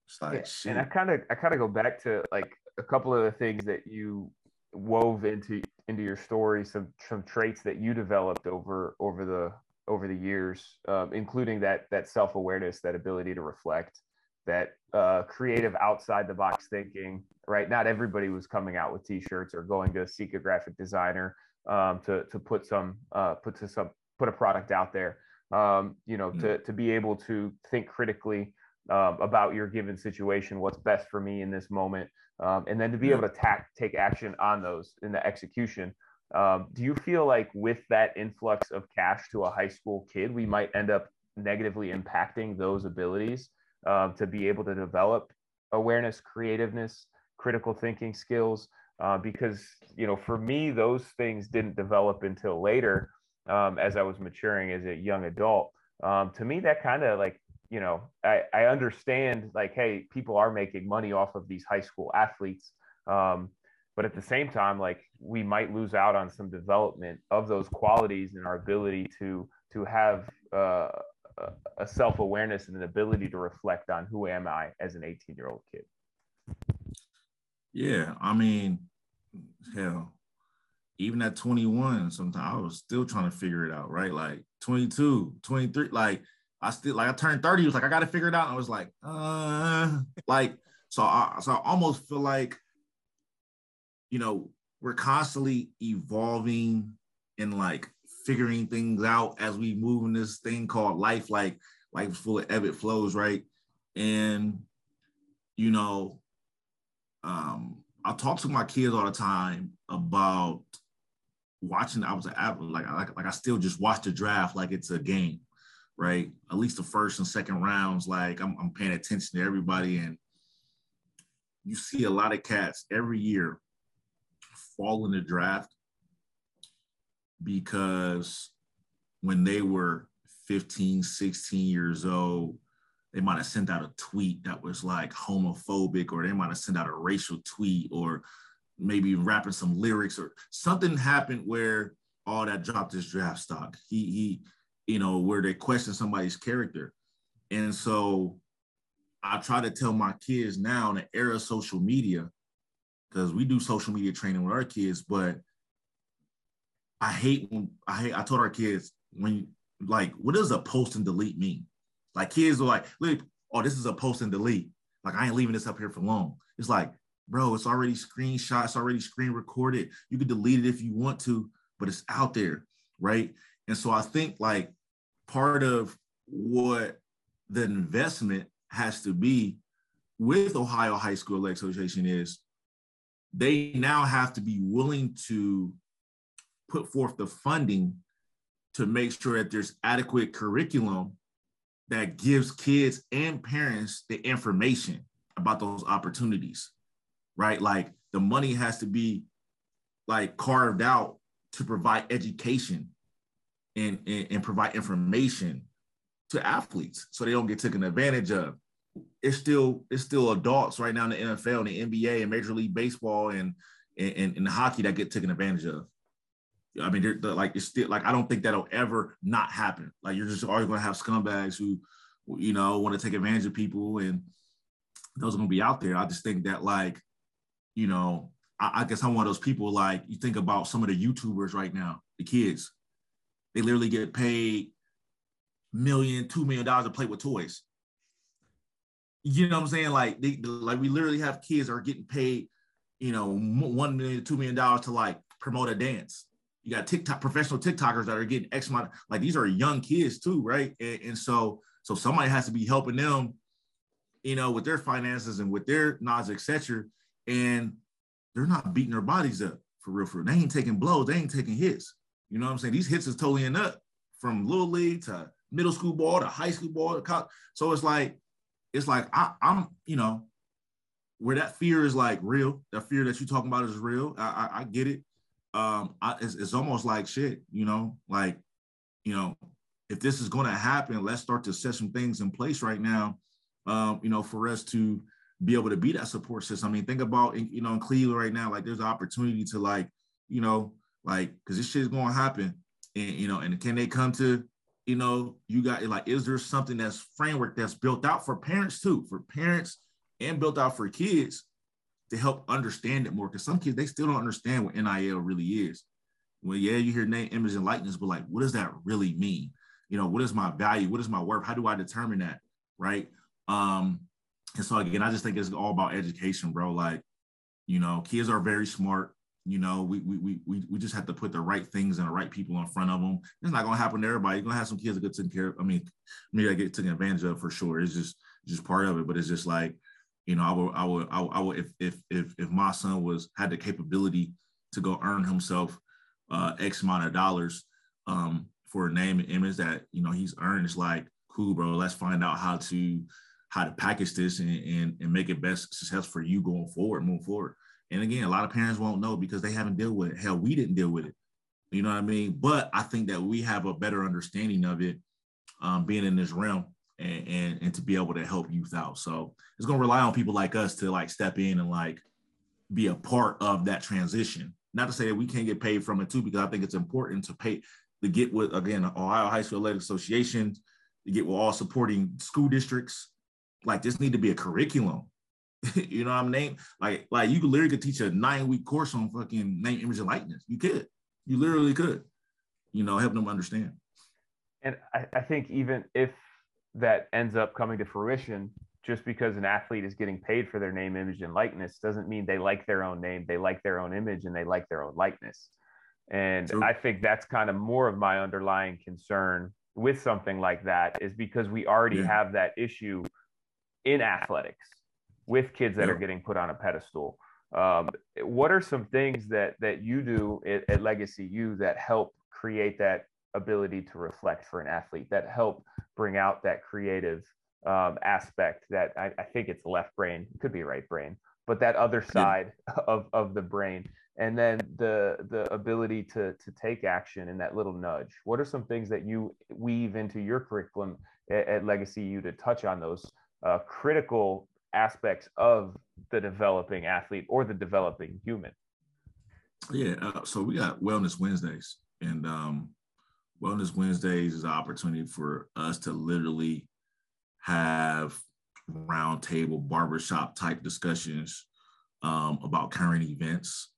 It's like yeah, And I kind of I kind of go back to like a couple of the things that you wove into into your story, some some traits that you developed over over the over the years, um, including that that self awareness, that ability to reflect, that uh, creative outside the box thinking. Right, not everybody was coming out with T-shirts or going to seek a graphic designer um, to to put some uh, put to some put a product out there. Um, you know, mm-hmm. to to be able to think critically um, about your given situation, what's best for me in this moment, um, and then to be able to ta- take action on those in the execution. Um, do you feel like with that influx of cash to a high school kid, we might end up negatively impacting those abilities uh, to be able to develop awareness, creativeness, critical thinking skills? Uh, because you know, for me, those things didn't develop until later um, as I was maturing as a young adult. Um, to me, that kind of like you know, I, I understand like, hey, people are making money off of these high school athletes. Um, but at the same time like we might lose out on some development of those qualities and our ability to to have uh, a self-awareness and an ability to reflect on who am i as an 18 year old kid yeah i mean hell even at 21 sometimes i was still trying to figure it out right like 22 23 like i still like i turned 30 it was like i gotta figure it out i was like uh like so i so i almost feel like you know, we're constantly evolving and like figuring things out as we move in this thing called life. Like life is full of ebb and flows, right? And you know, um, I talk to my kids all the time about watching. I was like like like I still just watch the draft like it's a game, right? At least the first and second rounds, like I'm, I'm paying attention to everybody, and you see a lot of cats every year fall in the draft because when they were 15, 16 years old, they might have sent out a tweet that was like homophobic, or they might have sent out a racial tweet, or maybe rapping some lyrics, or something happened where all that dropped his draft stock. He he, you know, where they question somebody's character. And so I try to tell my kids now in the era of social media, because we do social media training with our kids, but I hate when I hate I told our kids when like what does a post and delete mean? Like kids are like, look, oh, this is a post and delete. Like I ain't leaving this up here for long. It's like, bro, it's already screenshot, it's already screen recorded. You can delete it if you want to, but it's out there, right? And so I think like part of what the investment has to be with Ohio High School Association is they now have to be willing to put forth the funding to make sure that there's adequate curriculum that gives kids and parents the information about those opportunities, right? Like the money has to be like carved out to provide education and, and, and provide information to athletes so they don't get taken advantage of it's still it's still adults right now in the NFL and the NBA and Major League Baseball and and, and hockey that get taken advantage of. I mean, they're, they're, like it's still like I don't think that'll ever not happen. Like you're just always going to have scumbags who, you know, want to take advantage of people, and those are going to be out there. I just think that like, you know, I, I guess I'm one of those people. Like you think about some of the YouTubers right now, the kids, they literally get paid million, two million dollars to play with toys. You know what I'm saying? Like they like we literally have kids are getting paid, you know, one million, two million dollars to like promote a dance. You got TikTok professional TikTokers that are getting X amount. Like these are young kids too, right? And, and so so somebody has to be helping them, you know, with their finances and with their knowledge, etc. And they're not beating their bodies up for real. For real. they ain't taking blows, they ain't taking hits. You know what I'm saying? These hits is totally in up from little league to middle school ball to high school ball to college. So it's like it's like I, am you know, where that fear is like real. That fear that you're talking about is real. I, I, I get it. Um, I, it's, it's almost like shit, you know, like, you know, if this is going to happen, let's start to set some things in place right now. Um, you know, for us to be able to be that support system. I mean, think about you know in Cleveland right now, like there's an opportunity to like, you know, like because this shit is to happen, and you know, and can they come to you know, you got like, is there something that's framework that's built out for parents too, for parents and built out for kids to help understand it more. Because some kids they still don't understand what NIL really is. Well, yeah, you hear name, image, and likeness, but like, what does that really mean? You know, what is my value? What is my worth? How do I determine that? Right. Um, and so again, I just think it's all about education, bro. Like, you know, kids are very smart. You know, we we we we just have to put the right things and the right people in front of them. It's not gonna happen to everybody. You're gonna have some kids that get taken care of. I mean, maybe I get taken advantage of for sure. It's just just part of it. But it's just like, you know, I would I would I would, I would if if if if my son was had the capability to go earn himself uh X amount of dollars um for a name and image that you know he's earned, it's like cool, bro. Let's find out how to how to package this and, and, and make it best success for you going forward, move forward. And again, a lot of parents won't know because they haven't dealt with it. Hell, we didn't deal with it. You know what I mean? But I think that we have a better understanding of it um, being in this realm and, and, and to be able to help youth out. So it's going to rely on people like us to like step in and like be a part of that transition. Not to say that we can't get paid from it too, because I think it's important to pay to get with again Ohio High School Athletic Association, to get with all supporting school districts, like this need to be a curriculum. you know what I'm name? Like, like you could literally could teach a nine-week course on fucking name, image, and likeness. You could. You literally could, you know, help them understand. And I, I think even if that ends up coming to fruition, just because an athlete is getting paid for their name, image, and likeness doesn't mean they like their own name, they like their own image, and they like their own likeness. And True. I think that's kind of more of my underlying concern with something like that is because we already yeah. have that issue in athletics with kids that are getting put on a pedestal. Um, what are some things that that you do at, at, Legacy U that help create that ability to reflect for an athlete, that help bring out that creative um, aspect that I, I, think it's left brain, could be right brain, but that other side yeah. of, of the brain. And then the the ability to to take action and that little nudge. What are some things that you weave into your curriculum at, at Legacy U to touch on those uh, critical aspects of the developing athlete or the developing human. Yeah, uh, so we got Wellness Wednesdays, and um, Wellness Wednesdays is an opportunity for us to literally have roundtable barbershop type discussions um, about current events,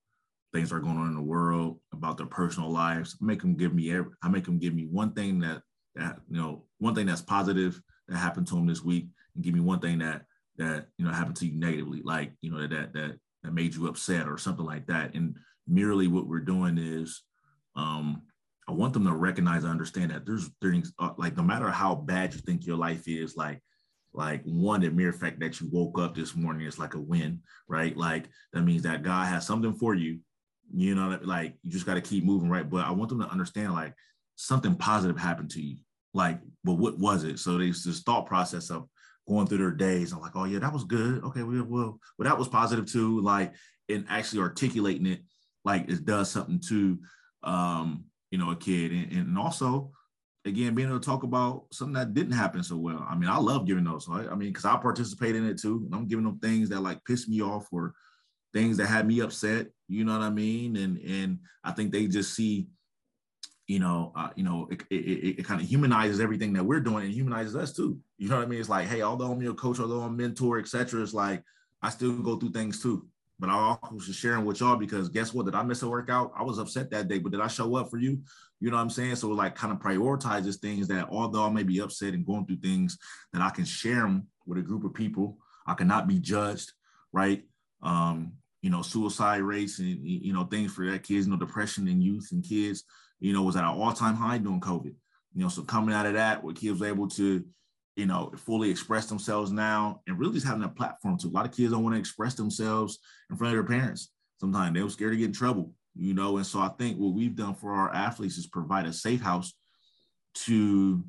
things that are going on in the world, about their personal lives. I make them give me every, I make them give me one thing that that you know one thing that's positive that happened to them this week, and give me one thing that that you know happened to you negatively, like you know that that that made you upset or something like that. And merely what we're doing is, um, I want them to recognize and understand that there's things uh, like no matter how bad you think your life is, like like one the mere fact that you woke up this morning is like a win, right? Like that means that God has something for you. You know, like you just got to keep moving, right? But I want them to understand like something positive happened to you. Like, but what was it? So there's this thought process of going through their days. I'm like, oh yeah, that was good. Okay, well, well, well that was positive too. Like, and actually articulating it like it does something to um, you know, a kid. And, and also, again, being able to talk about something that didn't happen so well. I mean, I love giving those. Right? I mean, because I participate in it too. I'm giving them things that like piss me off or things that had me upset. You know what I mean? And and I think they just see you know, uh, you know, it, it, it kind of humanizes everything that we're doing and humanizes us too. You know what I mean? It's like, hey, although I'm your coach, although I'm mentor, etc., it's like I still go through things too. But I also sharing with y'all because guess what? Did I miss a workout? I was upset that day, but did I show up for you? You know what I'm saying? So like kind of prioritizes things that although I may be upset and going through things that I can share them with a group of people. I cannot be judged, right? Um, you know, suicide rates and you know things for that kids, you know, depression in youth and kids you know, was at an all-time high during COVID. You know, so coming out of that, where kids were able to, you know, fully express themselves now and really just having a platform to a lot of kids don't want to express themselves in front of their parents. Sometimes they were scared to get in trouble, you know. And so I think what we've done for our athletes is provide a safe house to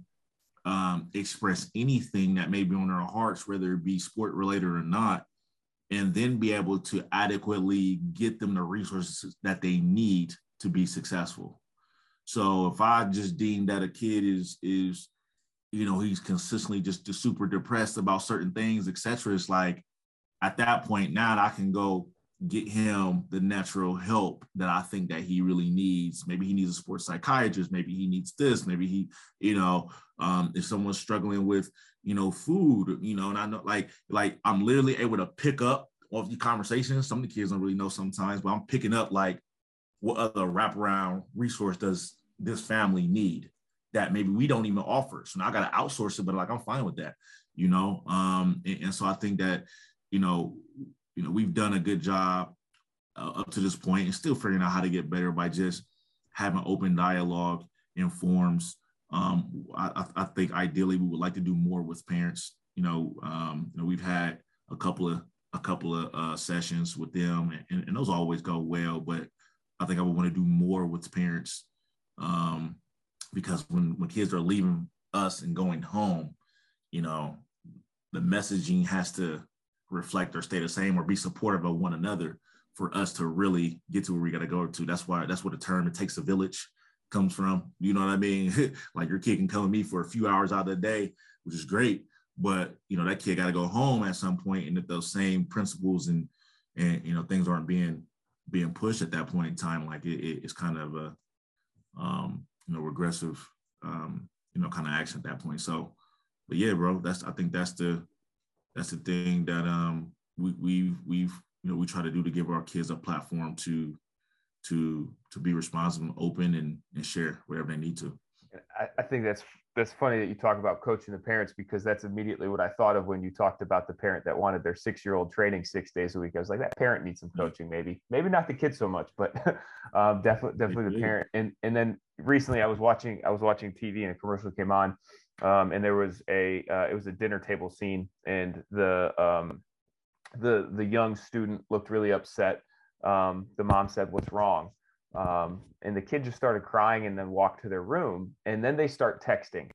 um, express anything that may be on their hearts, whether it be sport related or not, and then be able to adequately get them the resources that they need to be successful. So if I just deem that a kid is is, you know, he's consistently just, super depressed about certain things, etc., it's like at that point now I can go get him the natural help that I think that he really needs. Maybe he needs a sports psychiatrist. Maybe he needs this. Maybe he, you know, um, if someone's struggling with, you know, food, you know, and I know like like I'm literally able to pick up off the conversations. Some of the kids don't really know sometimes, but I'm picking up like what other wraparound resource does this family need that maybe we don't even offer. So now I got to outsource it, but like I'm fine with that, you know. Um, and, and so I think that you know, you know, we've done a good job uh, up to this point and still figuring out how to get better by just having open dialogue informs. Um, I, I think ideally we would like to do more with parents. You know, um, you know, we've had a couple of a couple of uh, sessions with them, and, and, those always go well. But I think I would want to do more with parents um, because when when kids are leaving us and going home, you know, the messaging has to reflect or stay the same or be supportive of one another for us to really get to where we got to go to. That's why that's what the term "it takes a village" comes from. You know what I mean? like your kid can come with me for a few hours out of the day, which is great, but you know that kid got to go home at some point, and if those same principles and and you know things aren't being being pushed at that point in time, like it, it's kind of a um, you know regressive um, you know kind of action at that point. So, but yeah, bro, that's I think that's the that's the thing that um we we've we've you know we try to do to give our kids a platform to to to be responsible, and open, and and share whatever they need to. I, I think that's that's funny that you talk about coaching the parents because that's immediately what I thought of when you talked about the parent that wanted their six year old training six days a week. I was like, that parent needs some coaching, maybe, maybe not the kid so much, but um, definitely, definitely the parent. And and then recently, I was watching, I was watching TV and a commercial came on, um, and there was a, uh, it was a dinner table scene, and the um, the the young student looked really upset. Um, the mom said, "What's wrong?" Um, and the kid just started crying and then walked to their room and then they start texting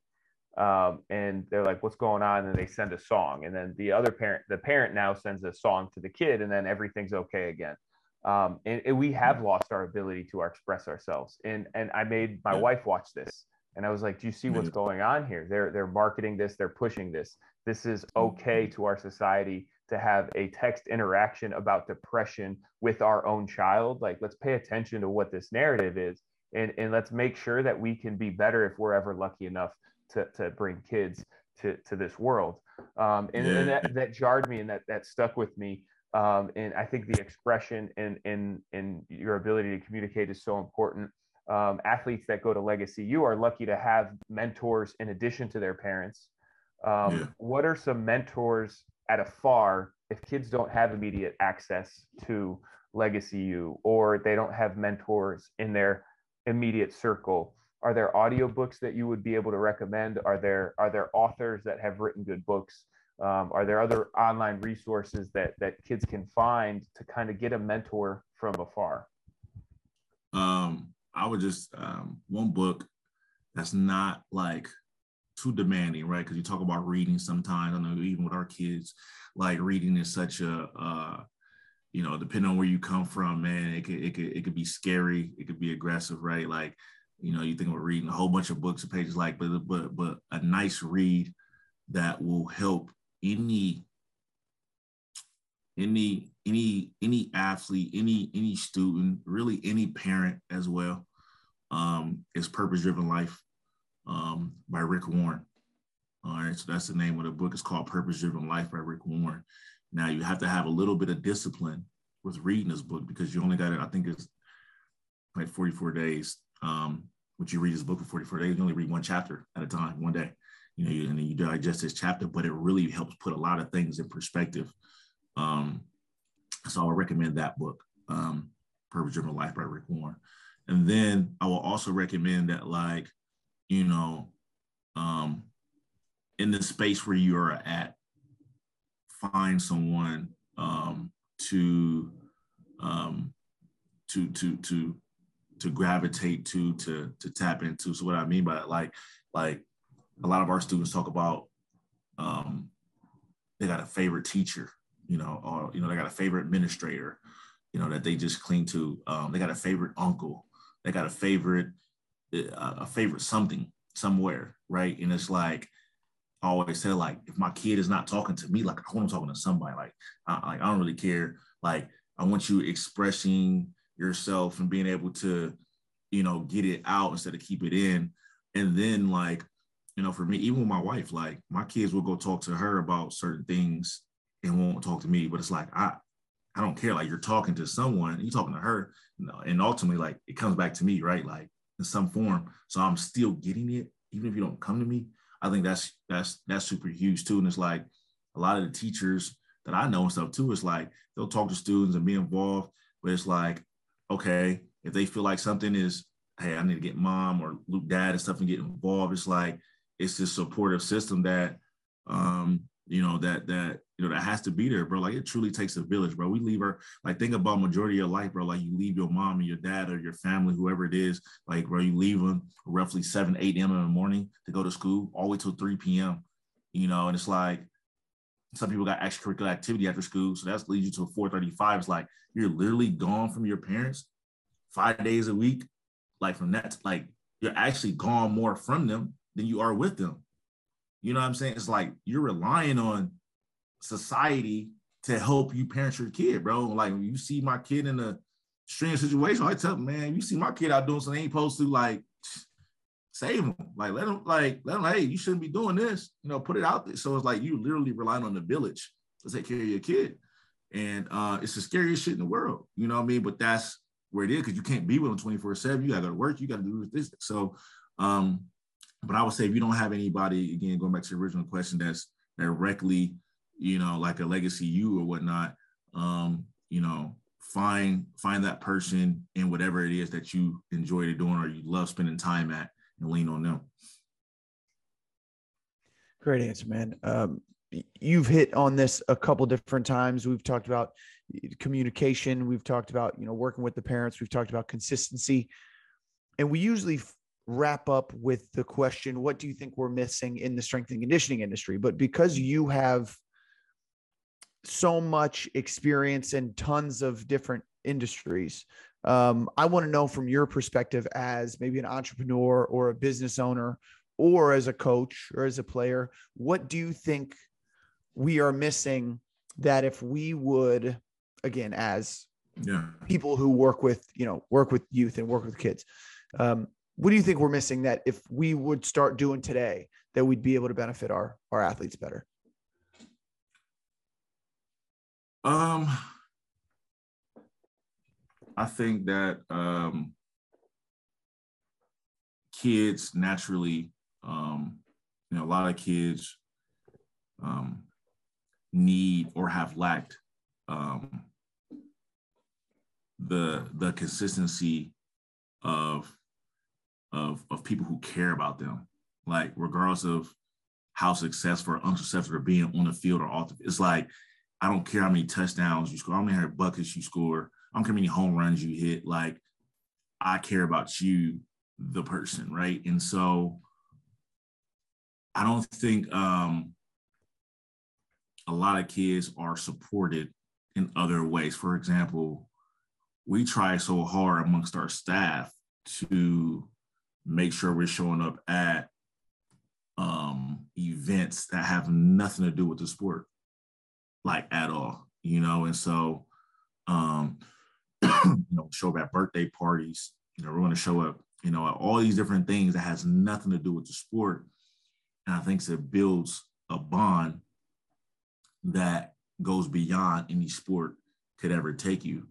um, and they're like what's going on? And they send a song and then the other parent the parent now sends a song to the kid and then everything's okay again. Um, and, and, we have lost our ability to express ourselves and and i made my wife watch this and i was like do you see what's going on here? They're they're marketing this they're pushing this. This is okay mm-hmm. to our society to have a text interaction about depression with our own child like let's pay attention to what this narrative is and, and let's make sure that we can be better if we're ever lucky enough to, to bring kids to, to this world. Um, and, and that, that jarred me and that, that stuck with me. Um, and i think the expression and, and, and your ability to communicate is so important. Um, athletes that go to Legacy U are lucky to have mentors in addition to their parents. Um, yeah. what are some mentors at a far if kids don't have immediate access to Legacy U or they don't have mentors in their immediate circle are there audiobooks that you would be able to recommend? Are there are there authors that have written good books? Um, are there other online resources that that kids can find to kind of get a mentor from afar? Um, i would just um, one book that's not like too demanding, right? Because you talk about reading sometimes. I know even with our kids, like reading is such a, uh, you know, depending on where you come from, man, it could it could it could be scary. It could be aggressive, right? Like, you know, you think about reading a whole bunch of books and pages, like, but but but a nice read that will help any any any any athlete, any any student, really any parent as well. Um, is purpose driven life um, by Rick Warren. All right, so that's the name of the book. It's called Purpose Driven Life by Rick Warren. Now you have to have a little bit of discipline with reading this book because you only got it. I think it's like 44 days. Um, which you read this book for 44 days, you only read one chapter at a time, one day. You know, and then you digest this chapter, but it really helps put a lot of things in perspective. Um, so I would recommend that book, um, Purpose Driven Life by Rick Warren. And then I will also recommend that, like, you know, um, in the space where you are at, find someone um, to um, to to to to gravitate to to to tap into. So what I mean by like like a lot of our students talk about um, they got a favorite teacher, you know, or you know they got a favorite administrator, you know that they just cling to. Um, they got a favorite uncle. They got a favorite a favorite something somewhere, right? And it's like I always say, like if my kid is not talking to me, like I want them talking to somebody. Like I, like I don't really care. Like I want you expressing yourself and being able to, you know, get it out instead of keep it in. And then like, you know, for me, even with my wife, like my kids will go talk to her about certain things and won't talk to me. But it's like I I don't care. Like you're talking to someone, you're talking to her, and ultimately, like it comes back to me, right? Like in some form. So I'm still getting it, even if you don't come to me. I think that's that's that's super huge too. And it's like a lot of the teachers that I know and stuff too. It's like they'll talk to students and be involved, but it's like, okay, if they feel like something is, hey, I need to get mom or Luke dad and stuff and get involved. It's like it's this supportive system that um, you know, that that you know that has to be there, bro. Like it truly takes a village, bro. We leave her like think about majority of your life, bro. Like you leave your mom and your dad or your family, whoever it is, like bro, you leave them roughly 7, 8 a.m. in the morning to go to school, all the way till 3 p.m. You know, and it's like some people got extracurricular activity after school. So that's leads you to 435. It's like you're literally gone from your parents five days a week. Like from that, like you're actually gone more from them than you are with them. You know what I'm saying? It's like you're relying on society to help you parent your kid, bro. Like when you see my kid in a strange situation, I tell them, man, you see my kid out doing something ain't supposed to, like save him. Like let him, like let him, hey, you shouldn't be doing this. You know, put it out there. So it's like you literally relying on the village to take care of your kid. And uh it's the scariest shit in the world. You know what I mean? But that's where it is because you can't be with them 24 7. You gotta go to work, you gotta do this. So um but I would say if you don't have anybody, again, going back to the original question, that's directly, you know, like a Legacy U or whatnot, um, you know, find find that person in whatever it is that you enjoy doing or you love spending time at and lean on them. Great answer, man. Um, you've hit on this a couple different times. We've talked about communication. We've talked about you know working with the parents. We've talked about consistency, and we usually wrap up with the question what do you think we're missing in the strength and conditioning industry but because you have so much experience in tons of different industries um, i want to know from your perspective as maybe an entrepreneur or a business owner or as a coach or as a player what do you think we are missing that if we would again as yeah. people who work with you know work with youth and work with kids um, what do you think we're missing that if we would start doing today that we'd be able to benefit our our athletes better um i think that um kids naturally um you know a lot of kids um need or have lacked um the the consistency of of of people who care about them. Like regardless of how successful or unsuccessful they're being on the field or off it's like I don't care how many touchdowns you score, how many buckets you score, I don't care how many home runs you hit. Like I care about you, the person, right? And so I don't think um a lot of kids are supported in other ways. For example, we try so hard amongst our staff to make sure we're showing up at um, events that have nothing to do with the sport, like at all, you know. And so, um, you know, show up at birthday parties. You know, we're going to show up, you know, all these different things that has nothing to do with the sport. And I think it builds a bond that goes beyond any sport could ever take you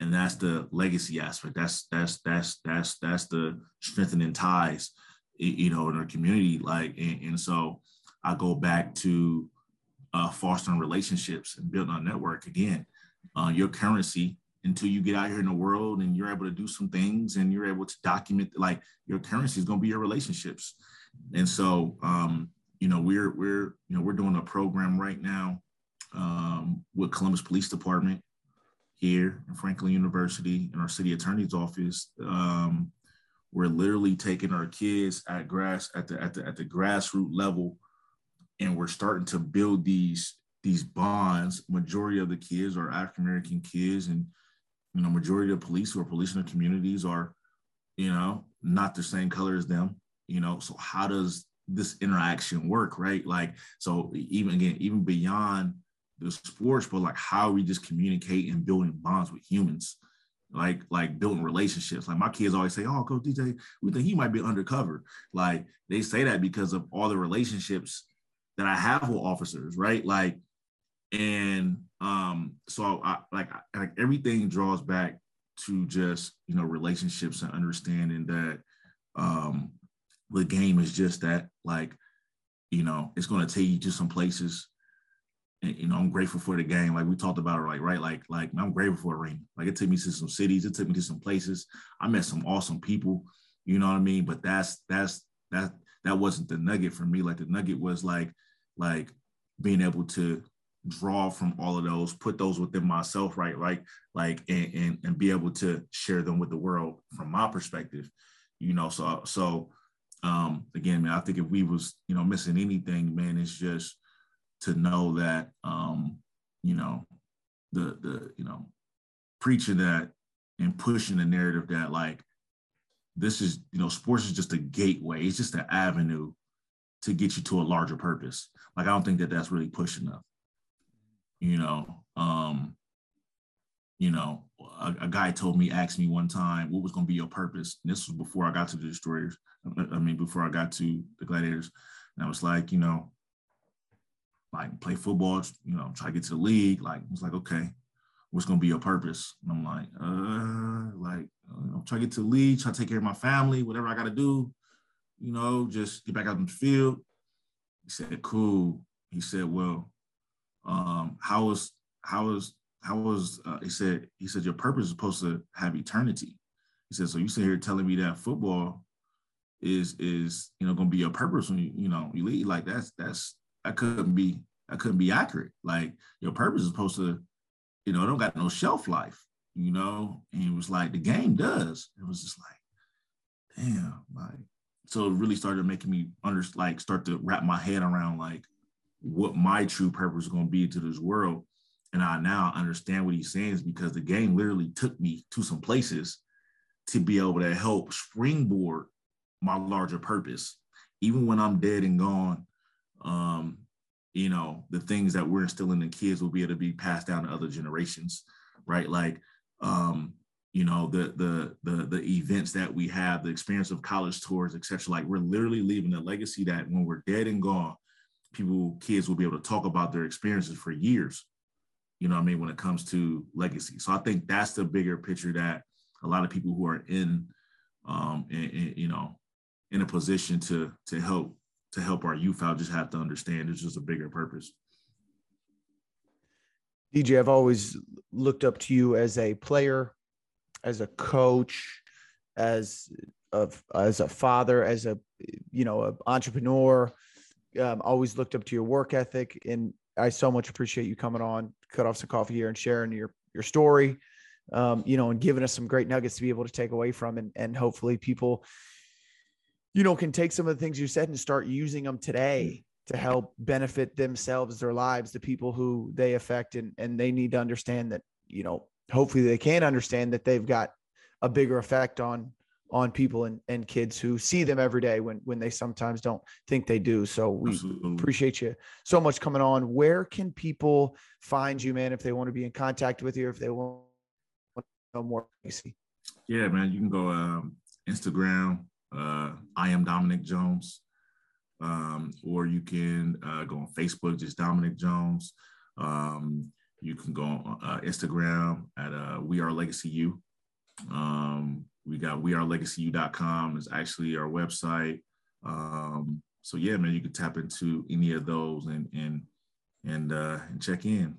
and that's the legacy aspect. That's that's that's that's that's the strengthening ties, you know, in our community. Like, and, and so I go back to uh, fostering relationships and building a network again. Uh, your currency until you get out here in the world and you're able to do some things and you're able to document like your currency is going to be your relationships. And so, um, you know, we're we're you know we're doing a program right now um, with Columbus Police Department here in Franklin University in our city attorney's office. Um, we're literally taking our kids at grass at the at the at the grassroots level, and we're starting to build these these bonds. Majority of the kids are African American kids, and you know, majority of police who are policing the communities are, you know, not the same color as them. You know, so how does this interaction work, right? Like, so even again, even beyond the sports, but like how we just communicate and building bonds with humans, like like building relationships. Like my kids always say, "Oh, Coach DJ, we think he might be undercover." Like they say that because of all the relationships that I have with officers, right? Like, and um, so I like like everything draws back to just you know relationships and understanding that um the game is just that like you know it's going to take you to some places. And, you know i'm grateful for the game. Like we talked about it like right? Like like i'm grateful for ring. Like it took me to some cities. It took me to some places. I met some awesome people. You know what i mean? But that's that's that that wasn't the nugget for me. Like the nugget was like like being able to draw from all of those, put those within myself, right? Like, like, and, and, and be able to share them with the world from my perspective, you know. So, so um, again, man, I think if we was, you know, missing anything, man, it's just to know that, um, you know, the the you know, preaching that and pushing the narrative that like this is, you know, sports is just a gateway. It's just an avenue to get you to a larger purpose. Like I don't think that that's really pushing enough you know? Um you know a, a, guy told me asked me one time what was going to be your purpose. And this was before i got to the destroyers i mean before i got to the gladiators. And i was like you know like play football you know try to get to the league. Like it's like okay what's going to be your purpose? And i'm like uh like know, try to get to the league try to take care of my family whatever i got to do you know just get back out in the field he said cool he said well um, how was how was how was uh, he said he said your purpose is supposed to have eternity. He said so you sit here telling me that football is is you know going to be your purpose when you you know you leave like that's that's that couldn't be that couldn't be accurate. Like your purpose is supposed to you know don't got no shelf life. You know, and it was like the game does. It was just like, damn, like so it really started making me under like start to wrap my head around like what my true purpose is going to be to this world. And I now understand what he's saying is because the game literally took me to some places to be able to help springboard my larger purpose. Even when I'm dead and gone, um, you know, the things that we're instilling in kids will be able to be passed down to other generations, right? Like, um, you know, the the the the events that we have, the experience of college tours, etc. Like, we're literally leaving a legacy that when we're dead and gone, people, kids will be able to talk about their experiences for years. You know I mean? When it comes to legacy. So I think that's the bigger picture that a lot of people who are in, um, in, in, you know, in a position to to help to help our youth out just have to understand it's just a bigger purpose. DJ, I've always looked up to you as a player, as a coach, as a, as a father, as a you know, an entrepreneur, um, always looked up to your work ethic, and I so much appreciate you coming on, cut off some coffee here, and sharing your your story. Um, you know, and giving us some great nuggets to be able to take away from, and and hopefully people, you know, can take some of the things you said and start using them today to help benefit themselves, their lives, the people who they affect, and and they need to understand that you know, hopefully they can understand that they've got a bigger effect on on people and, and kids who see them every day when when they sometimes don't think they do. So we Absolutely. appreciate you so much coming on. Where can people find you, man, if they want to be in contact with you, if they want to know more? Yeah, man, you can go um, Instagram. Uh, I am Dominic Jones, um, or you can uh, go on Facebook, just Dominic Jones. Um, you can go on uh, Instagram at uh, We Are Legacy U. Um, we got wearelegacy.com is actually our website. Um, so yeah, man, you can tap into any of those and and and uh, and check in.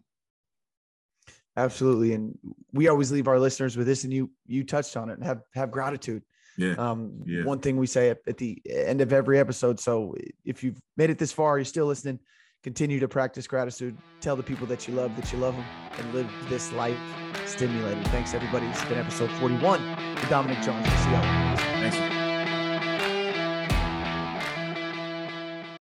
Absolutely, and we always leave our listeners with this, and you you touched on it, and have have gratitude. Yeah. Um, yeah. One thing we say at, at the end of every episode. So if you've made it this far, you're still listening. Continue to practice gratitude. Tell the people that you love that you love them, and live this life stimulated. Thanks, everybody. It's been episode 41 with Dominic Jones. See you